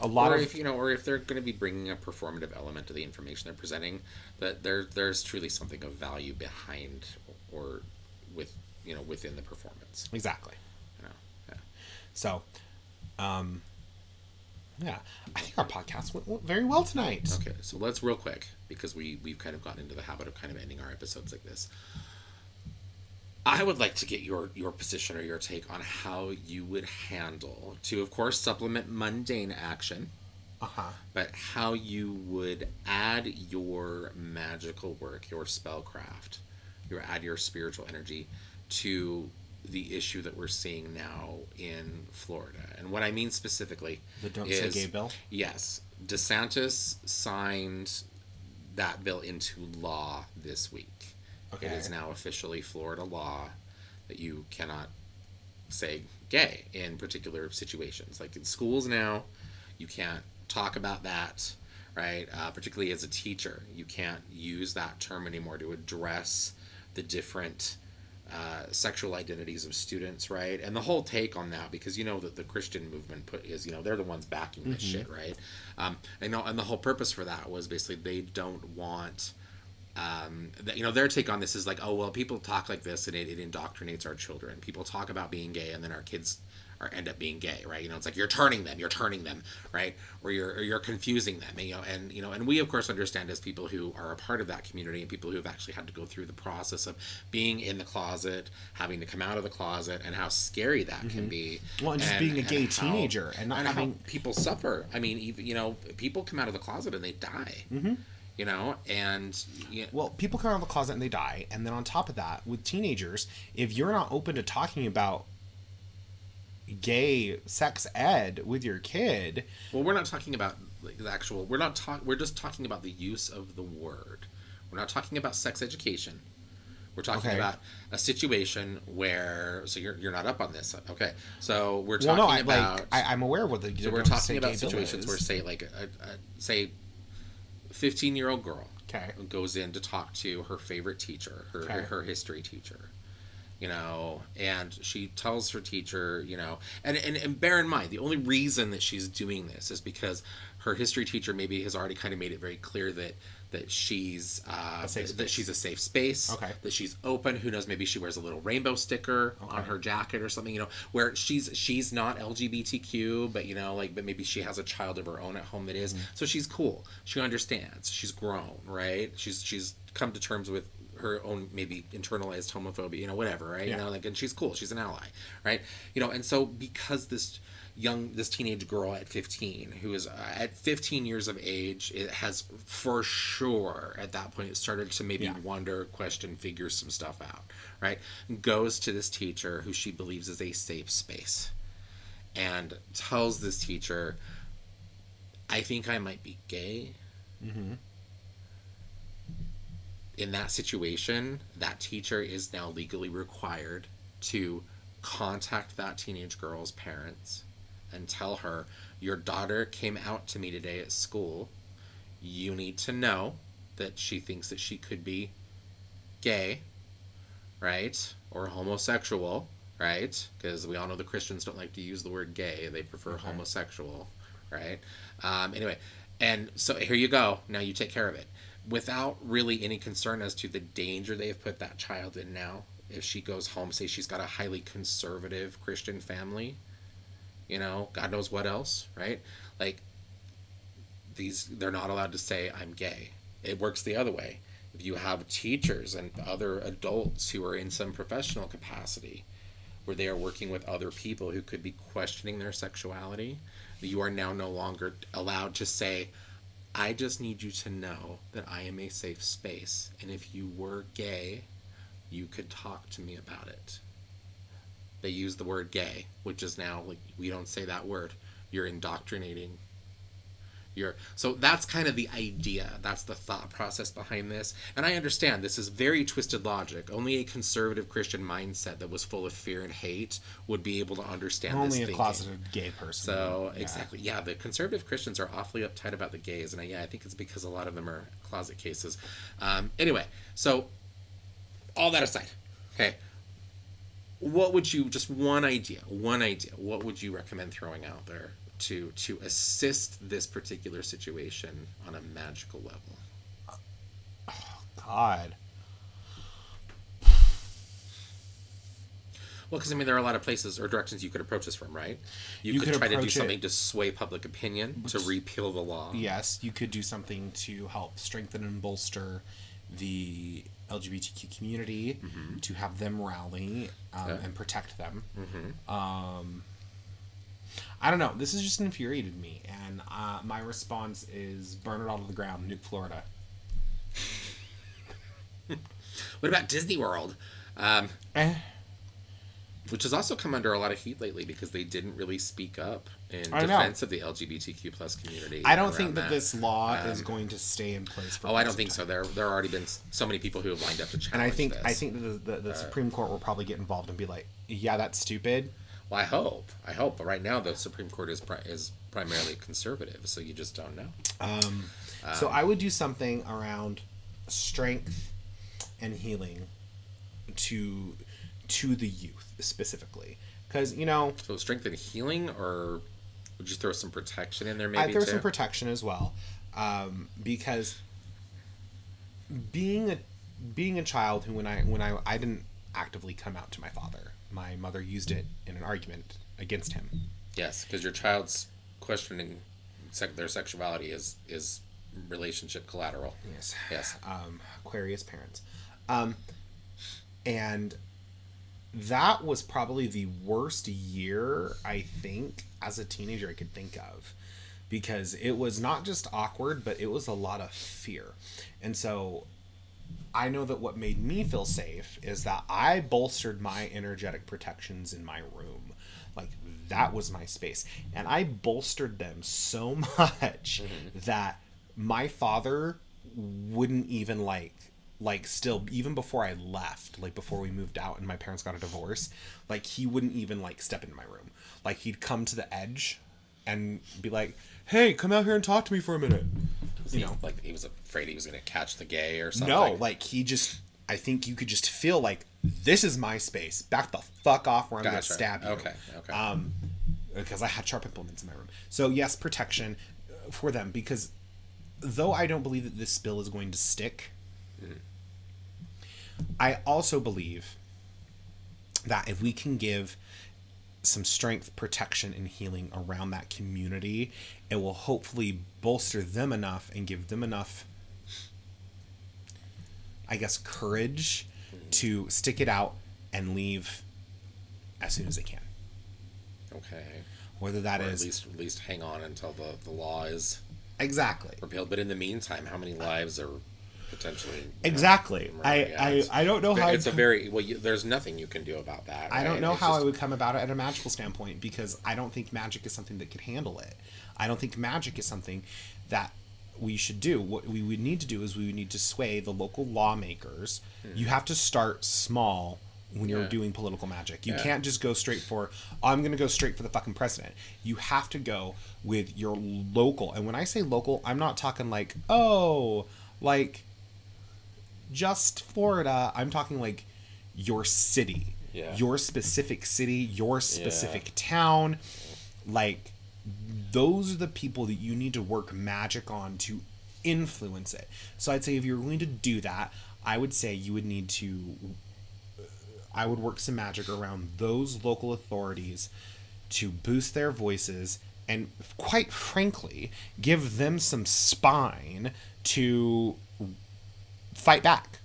a lot or of if you know, or if they're going to be bringing a performative element to the information they're presenting, that there there's truly something of value behind or with you know within the performance. exactly. You know, yeah. So, um, yeah, I think our podcast went, went very well tonight. Okay, so let's real quick because we we've kind of gotten into the habit of kind of ending our episodes like this. I would like to get your your position or your take on how you would handle to, of course, supplement mundane action, Uh huh. but how you would add your magical work, your spellcraft, your add your spiritual energy to the issue that we're seeing now in Florida. And what I mean specifically The Don't Say Gay bill? Yes, DeSantis signed that bill into law this week. It Okay. is now officially Florida law that you cannot say gay in particular situations. Like in schools now, you can't talk about that, right? Uh, particularly as a teacher, you can't use that term anymore to address the different uh, sexual identities of students, right? And the whole take on that, because you know that the Christian movement put is, you know, they're the ones backing this shit, right? Um, and, and the whole purpose for that was basically they don't want um, that, you know, their take on this is like, oh well, people talk like this and it, it indoctrinates our children. People talk about being gay and then our kids are end up being gay, right? You know, it's like you're turning them, you're turning them, right? Or you're or you're confusing them, you know, and you know, and we of course understand as people who are a part of that community and people who have actually had to go through the process of being in the closet, having to come out of the closet, and how scary that can be. Well, and just being a gay teenager and not and having- how people suffer. I mean, even you know, people come out of the closet and they die. Mm-hmm. You know, and you Well, people come out of the closet and they die, and then on top of that, with teenagers, if you're not open to talking about gay sex ed with your kid, Well, we're not talking about like, the actual. We're not talk. We're just talking about the use of the word. We're not talking about sex education. We're talking Okay. about a situation where. So you're you're not up on this, okay? So we're well, talking no, I about. like I, I'm aware of what the so we're talking about situations is. where, say, like a, a say, fifteen year old girl Okay. goes in to talk to her favorite teacher, her Okay. her history teacher, you know, and she tells her teacher, you know, and, and and bear in mind the only reason that she's doing this is because her history teacher maybe has already kind of made it very clear that that she's uh, A safe that space. she's a safe space, Okay. that she's open. Who knows? Maybe she wears a little rainbow sticker on her jacket or something, you know, where she's she's not LGBTQ, but you know, like, but maybe she has a child of her own at home that is. So she's cool. She understands. She's grown, right? She's she's come to terms with her own maybe internalized homophobia, you know, whatever, right? Yeah. You know, like, and she's cool, she's an ally, right? You know, and so because this young, this teenage girl at 15, who is uh, at 15 years of age, it has for sure at that point it started to maybe Yeah. wonder, question, figure some stuff out, right? Goes to this teacher who she believes is a safe space and tells this teacher, I think I might be gay. In that situation, that teacher is now legally required to contact that teenage girl's parents and tell her, Your daughter came out to me today at school. You need to know that she thinks that she could be gay, right? Or homosexual, right? Because we all know the Christians don't like to use the word gay, they prefer homosexual, right? Um, anyway, and so here you go. Now you take care of it without really any concern as to the danger they've put that child in now. If she goes home, say she's got a highly conservative Christian family, you know, God knows what else, right? Like, these, they're not allowed to say, I'm gay. It works the other way. If you have teachers and other adults who are in some professional capacity where they are working with other people who could be questioning their sexuality, you are now no longer allowed to say, I just need you to know that I am a safe space. And if you were gay, you could talk to me about it. They use the word gay, which is now like we don't say that word. You're indoctrinating. You're so that's kind of the idea. That's the thought process behind this. And I understand this is very twisted logic. Only a conservative Christian mindset that was full of fear and hate would be able to understand this. Only this a thinking. closeted gay person. So Yeah. exactly, yeah. The conservative Christians are awfully uptight about the gays, and I, yeah, I think it's because a lot of them are closet cases. Um, anyway, so all that aside, okay, what would you just one idea, one idea? What would you recommend throwing out there to to assist this particular situation on a magical level? God. Well, because I mean, there are a lot of places or directions you could approach this from, right? You, You could, could try to do approach it- something to sway public opinion, to repeal the law. Yes, you could do something to help strengthen and bolster the LGBTQ community to have them rally um, Yeah. and protect them. Um, I don't know. This has just infuriated me, and uh, my response is burn it all to the ground, nuke Florida. What about Disney World? Um, Eh, which has also come under a lot of heat lately because they didn't really speak up in defense of the LGBTQ plus community. I don't think that, this law is Um, going to stay in place for. Oh, I don't think time. so. There, there have already been so many people who have lined up to challenge this. And I think this. I think that the, the, the Supreme Court will probably get involved and be like, "Yeah, that's stupid." Well, I hope. I hope. But right now, the Supreme Court is pri- is primarily conservative, so you just don't know. Um, Uh, so I would do something around strength and healing to to the youth specifically, because you know So strength and healing, or would you throw some protection in there? maybe I throw too? some protection as well, um, because being a being a child who when I when I I didn't actively come out to my father, my mother used it in an argument against him. yes, because your child's questioning sec- their sexuality is is relationship collateral. Yes. Yes. um, Aquarius parents. Um, and that was probably the worst year, I think, as a teenager I could think of. Because it was not just awkward, but it was a lot of fear. And so I know that what made me feel safe is that I bolstered my energetic protections in my room. Like that was my space. And I bolstered them so much mm-hmm. that my father wouldn't even like like still even before I left, like before we moved out and my parents got a divorce, like he wouldn't even like step into my room. Like he'd come to the edge and be like, "Hey, come out here and talk to me for a minute." You he, know. like he was afraid he was going to catch the gay or something. No, like he just I think you could just feel like this is my space. Back the fuck off or I'm gonna stab you. Okay, okay. Um because I had sharp implements in my room. So yes, protection uh, for them because though I don't believe that this bill is going to stick, I also believe that if we can give some strength, protection, and healing around that community, it will hopefully bolster them enough and give them enough I guess, courage to stick it out and leave as soon as they can. Okay. Whether that Or is at least at least hang on until the, the law is exactly. repealed. But in the meantime, how many lives are potentially Exactly. I, Yeah, I, I don't know how it's a I'd- very well. You, there's nothing you can do about that. I don't know It's how just- I would come about it at a magical standpoint because I don't think magic is something that could handle it. I don't think magic is something that we should do. What we would need to do is we would need to sway the local lawmakers. You have to start small when you're Hmm. Yeah. doing political magic. You Yeah. can't just go straight for I'm going to go straight for the fucking president. You have to go with your local. And when I say local, I'm not talking like, "Oh, like just Florida." I'm talking like your city. Yeah. Your specific city, your specific town. Like those are the people that you need to work magic on to influence it. So I'd say if you're going to do that, I would say you would need to uh, I would work some magic around those local authorities to boost their voices and quite frankly give them some spine to fight back.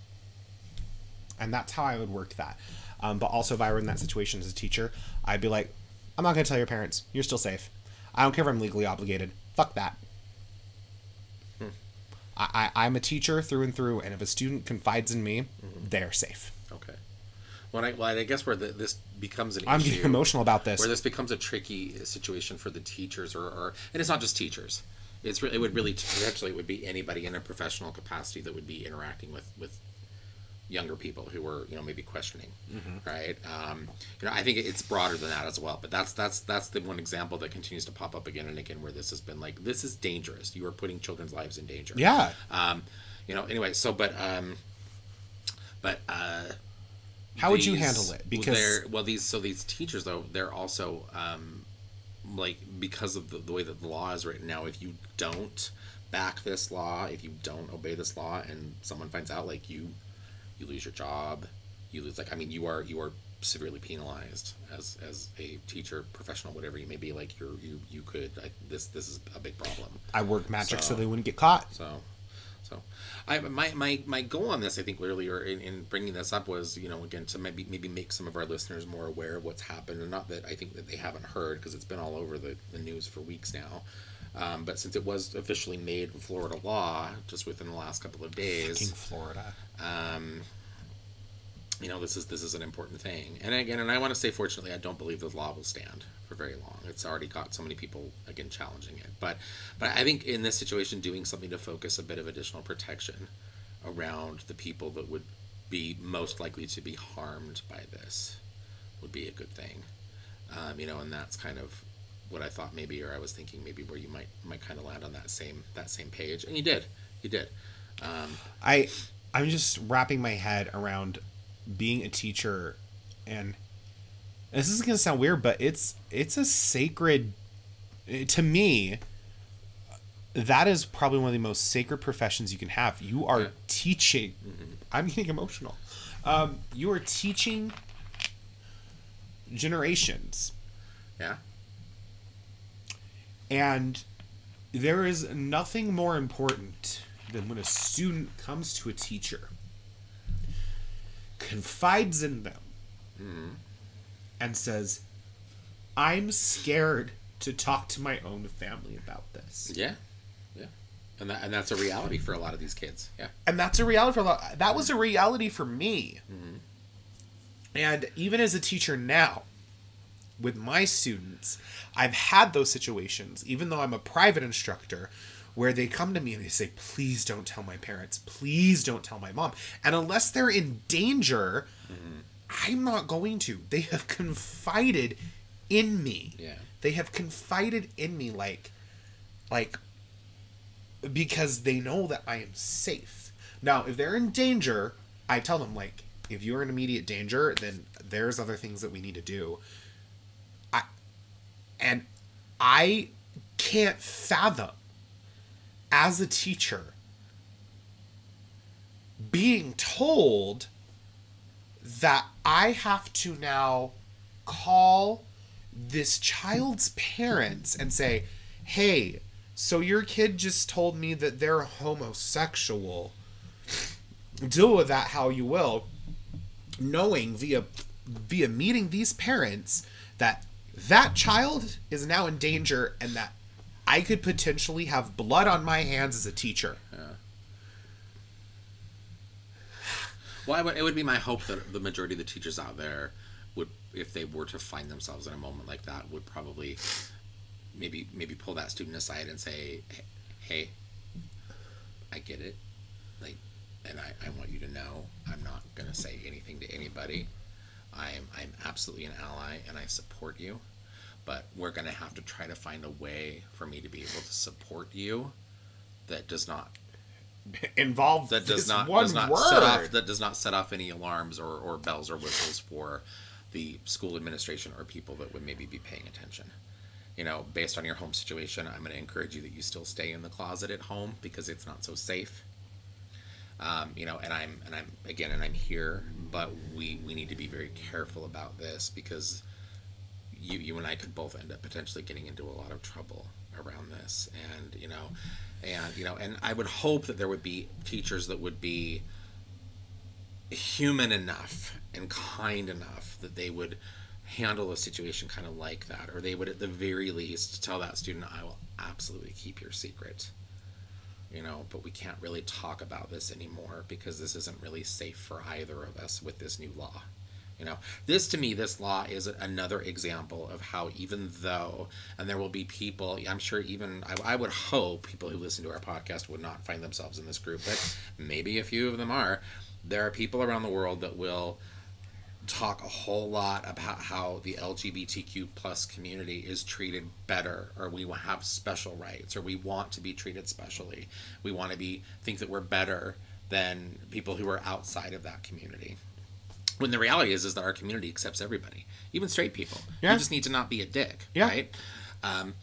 And that's how I would work that. Um, but also, if I were in that situation as a teacher, I'd be like, I'm not going to tell your parents. You're still safe. I don't care if I'm legally obligated. Fuck that. I, I, I'm a teacher through and through, and if a student confides in me, they're safe. Okay. Well, I, well, I guess where the, this becomes an I'm issue, getting emotional about this. where this becomes a tricky situation for the teachers, or, or and it's not just teachers. It's re- it would really potentially it would be anybody in a professional capacity that would be interacting with with younger people who were you know maybe questioning, right? Um, you know, I think it's broader than that as well. But that's that's that's the one example that continues to pop up again and again where this has been like this is dangerous. You are putting children's lives in danger. Yeah. Um, you know. Anyway, so but um, but uh How would you handle it? Because they're well these so these teachers though they're also um like because of the, the way that the law is written now if you don't back this law if you don't obey this law and someone finds out like you you lose your job you lose like i mean you are you are severely penalized as as a teacher professional whatever you may be like you're you you could I, this this is a big problem I work magic so, So- they wouldn't get caught. so, so, I my my my goal on this, I think, earlier in, in bringing this up was, you know, again to maybe maybe make some of our listeners more aware of what's happened, and not that I think that they haven't heard because it's been all over the, the news for weeks now. Um, but since it was officially made Florida law just within the last couple of days, Fucking Florida. um, you know this is this is an important thing and again and i want to say fortunately i don't believe the law will stand for very long. It's already got so many people again challenging it. But but i think in this situation doing something to focus a bit of additional protection around the people that would be most likely to be harmed by this would be a good thing. Um, you know and that's kind of what i thought maybe or i was thinking maybe where you might might kind of land on that same that same page. And you did. You did. Um, I I'm just wrapping my head around being a teacher and this is gonna sound weird, but it's it's a sacred to me that is probably one of the most sacred professions you can have. You are Yeah. teaching I'm getting emotional. Um, you are teaching generations yeah And there is nothing more important than when a student comes to a teacher, confides in them, and says, I'm scared to talk to my own family about this. Yeah, yeah, and that and that's a reality for a lot of these kids. Yeah, And that's a reality for a lot. That was a reality for me. Mm-hmm. And even as a teacher now, with my students, I've had those situations, even though I'm a private instructor, where they come to me and they say, please don't tell my parents. Please don't tell my mom. And unless they're in danger, mm-hmm. I'm not going to. They have confided in me. Yeah. They have confided in me like like because they know that I am safe. Now, if they're in danger, I tell them like if you're in immediate danger, then there's other things that we need to do. I and I can't fathom as a teacher being told that I have to now call this child's parents and say, hey, so your kid just told me that they're homosexual. deal with that how you will, knowing via via meeting these parents that that child is now in danger and that I could potentially have blood on my hands as a teacher. Well, would, it would be my hope that the majority of the teachers out there would, if they were to find themselves in a moment like that, would probably maybe maybe pull that student aside and say, "Hey, I get it, like, and I, I want you to know I'm not gonna say anything to anybody. I'm I'm absolutely an ally and I support you, but we're gonna have to try to find a way for me to be able to support you that does not Involved that does this not one does not word. set off that does not set off any alarms or, or bells or whistles for the school administration or people that would maybe be paying attention. You know, based on your home situation, I'm going to encourage you that you still stay in the closet at home because it's not so safe. Um, you know, and I'm and I'm again and I'm here, but we we need to be very careful about this because you you and I could both end up potentially getting into a lot of trouble around this, and you know, and you know, and I would hope that there would be teachers that would be human enough and kind enough that they would handle a situation kind of like that, or they would at the very least tell that student, "I will absolutely keep your secret." You know, but we can't really talk about this anymore because this isn't really safe for either of us with this new law. You know, this to me, this law is another example of how, even though, and there will be people, I'm sure, even I, I would hope people who listen to our podcast would not find themselves in this group, but maybe a few of them are. There are people around the world that will talk a whole lot about how the LGBTQ plus community is treated better, or we have special rights, or we want to be treated specially. We want to be think that we're better than people who are outside of that community when the reality is is that our community accepts everybody even straight people. Yeah. you just need to not be a dick Yeah. right? Um,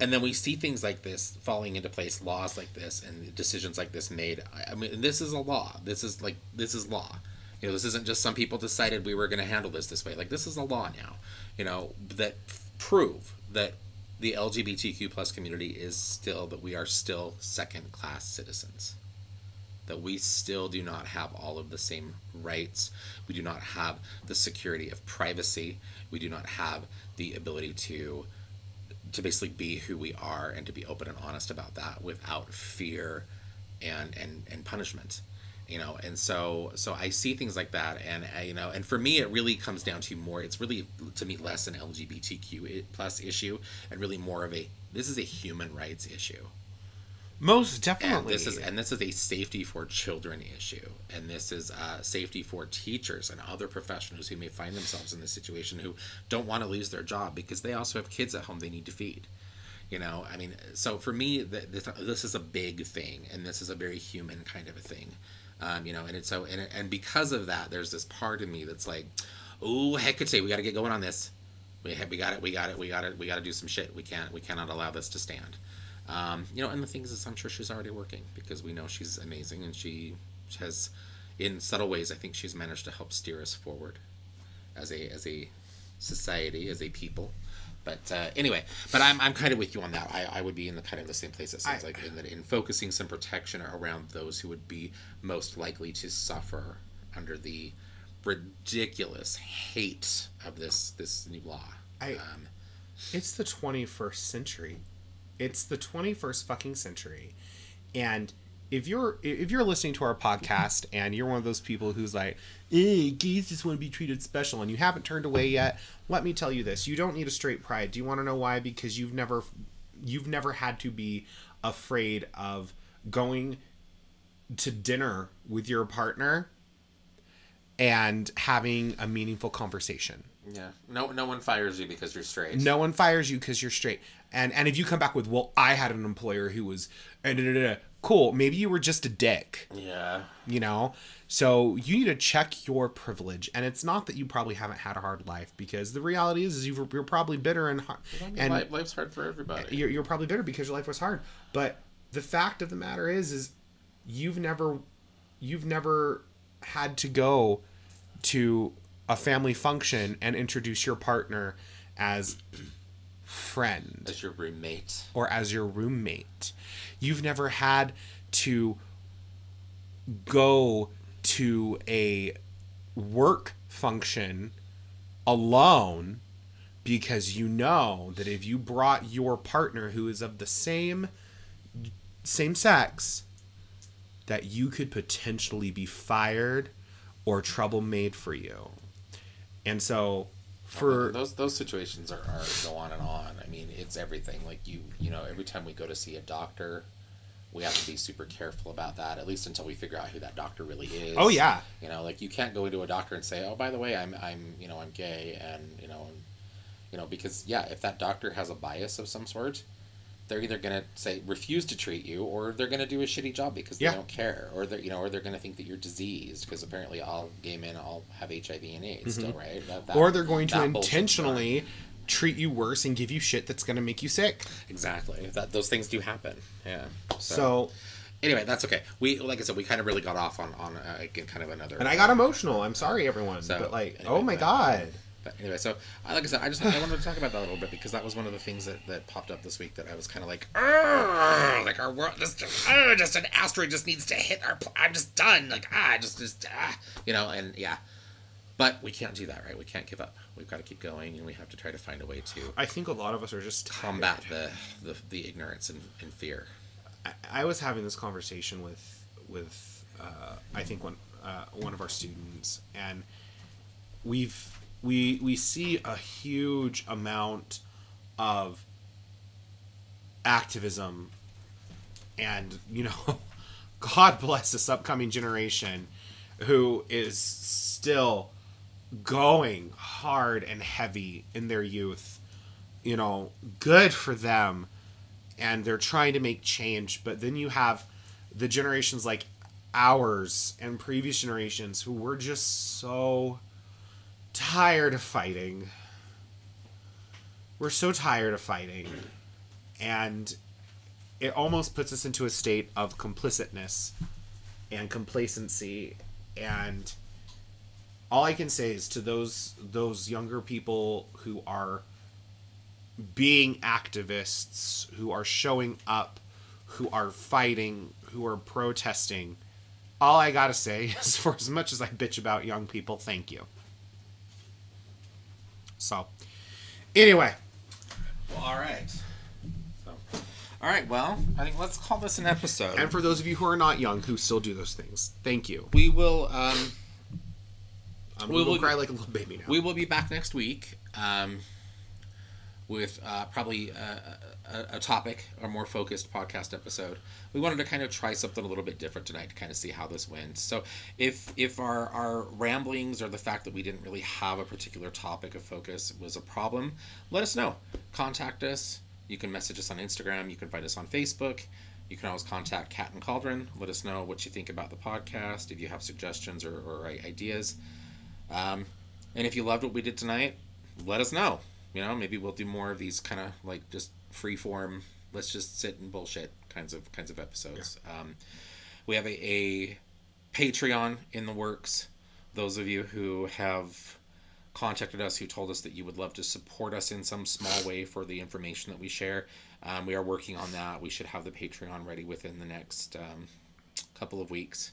and then we see things like this falling into place laws like this and decisions like this made. I, mean this is a law. This is like this is law. You know this isn't just some people decided we were going to handle this this way. Like this is a law now you know that f- prove that the lgbtq plus community is still that we are still second class citizens that we still do not have all of the same rights. We do not have the security of privacy. We do not have the ability to to basically be who we are and to be open and honest about that without fear and and and punishment you know and so so i see things like that and uh, you know and for me it really comes down to more it's really to me less an lgbtq plus issue and really more of a this is a human rights issue Most and definitely. this is and this is a safety for children issue, and this is uh, safety for teachers and other professionals who may find themselves in this situation who don't want to lose their job because they also have kids at home they need to feed. You know, I mean, so for me, th- this, this is a big thing, and this is a very human kind of a thing. Um, you know, and it's so and and because of that, there's this part of me that's like, oh Hecate, we got to get going on this. We we got it, we got it, we got it, we got to do some shit. We can't we cannot allow this to stand. Um, you know, and the thing is, I'm sure she's already working because we know she's amazing and she has, in subtle ways, I think she's managed to help steer us forward as a as a society, as a people. But uh, anyway, but I'm, I'm kind of with you on that. I, I would be in the kind of the same place. It sounds I- like in that in focusing some protection around those who would be most likely to suffer under the ridiculous hate of this this new law. I- um, It's the 21st century. It's the 21st fucking century. And if you're if you're listening to our podcast and you're one of those people who's like, "Eh, just want to be treated special," and you haven't turned away yet, let me tell you this: you don't need a straight pride. Do you want to know why? Because you've never you've never had to be afraid of going to dinner with your partner and having a meaningful conversation. Yeah, no no one fires you because you're straight. No one fires you because you're straight. And and if you come back with, well, I had an employer who was, and da, da, da, da," cool. Maybe you were just a dick, Yeah. you know. So you need to check your privilege. And it's not that you probably haven't had a hard life, because the reality is, is you've, you're probably bitter and har- and Life, life's hard for everybody. you're, you're probably bitter because your life was hard. But the fact of the matter is, is you've never, you've never had to go to a family function and introduce your partner as friend As your roommate. or as your roommate. You've never had to go to a work function alone because you know that if you brought your partner who is of the same same sex that you could potentially be fired or trouble made for you. And so for oh, those those situations are, are go on and on. I mean, it's everything. Like you you know, every time we go to see a doctor, we have to be super careful about that. At least until we figure out who that doctor really is. Oh yeah. You know, like you can't go into a doctor and say, "Oh, by the way, I'm I'm you know I'm gay," and you know, and, you know because yeah, if that doctor has a bias of some sort, they're either gonna say refuse to treat you, or they're gonna do a shitty job because they Yeah. don't care, or they're you know, or they're gonna think that you're diseased because apparently all gay men all have HIV and AIDS still, right? That- that- Mm-hmm. or they're going to that bullshit's done. intentionally treat you worse and give you shit that's going to make you sick. exactly that those things do happen. Yeah. So, anyway, that's okay. We like I said, we kind of really got off on on uh, kind of another. and I got emotional. I'm sorry everyone, So, but like, anyway, oh my god. But anyway, so I like I said, I just I wanted to talk about that a little bit because that was one of the things that, that popped up this week that I was kind of like, like our world just uh, just an asteroid just needs to hit our. Pl- I'm just done. Like ah, just just ah, you know, and yeah, but we can't do that, right? We can't give up. We've got to keep going, and we have to try to find a way to I think a lot of us are just combat the the, the ignorance and, and fear. I, I was having this conversation with with uh, I think one uh, one of our students, and we've we we see a huge amount of activism, and you know, God bless this upcoming generation who is still going hard and heavy in their youth. You know, good for them and they're trying to make change but then you have the generations like ours and previous generations who were just so tired of fighting we're so tired of fighting and it almost puts us into a state of complicitness and complacency and all i can say is to those those younger people who are being activists who are showing up, who are fighting, who are protesting. All I gotta say is, for as much as I bitch about young people, thank you. So, anyway, Well, all right. So, all right. Well, I think let's call this an episode. and for those of you who are not young who still do those things, thank you. we will. Um, I'm We gonna will- cry like a little baby now. We will be back next week um, with uh, probably a, a, topic, a more focused podcast episode. We wanted to kind of try something a little bit different tonight to kind of see how this went. So if if our, our ramblings or the fact that we didn't really have a particular topic of focus was a problem, let us know. Contact us. You can message us on Instagram. You can find us on Facebook. You can always contact Cat and Cauldron. Let us know what you think about the podcast. If you have suggestions or, or ideas. Um, and if you loved what we did tonight, let us know. You know, maybe we'll do more of these kind of like just free form. Let's just sit and bullshit kinds of kinds of episodes. Um, we have a, a Patreon in the works. Those of you who have contacted us who told us that you would love to support us in some small way for the information that we share, um, we are working on that. We should have the Patreon ready within the next um, couple of weeks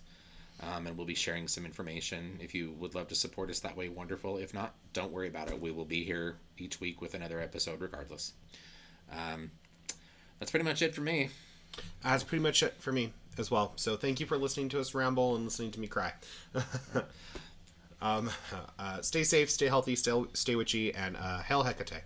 um, and we'll be sharing some information. If you would love to support us that way, wonderful. If not, don't worry about it. We will be here each week with another episode, regardless. Um, that's pretty much it for me. That's pretty much it for me as well. So thank you for listening to us ramble and listening to me cry. um, uh, stay safe, stay healthy, stay, stay witchy, and uh, hail Hecate.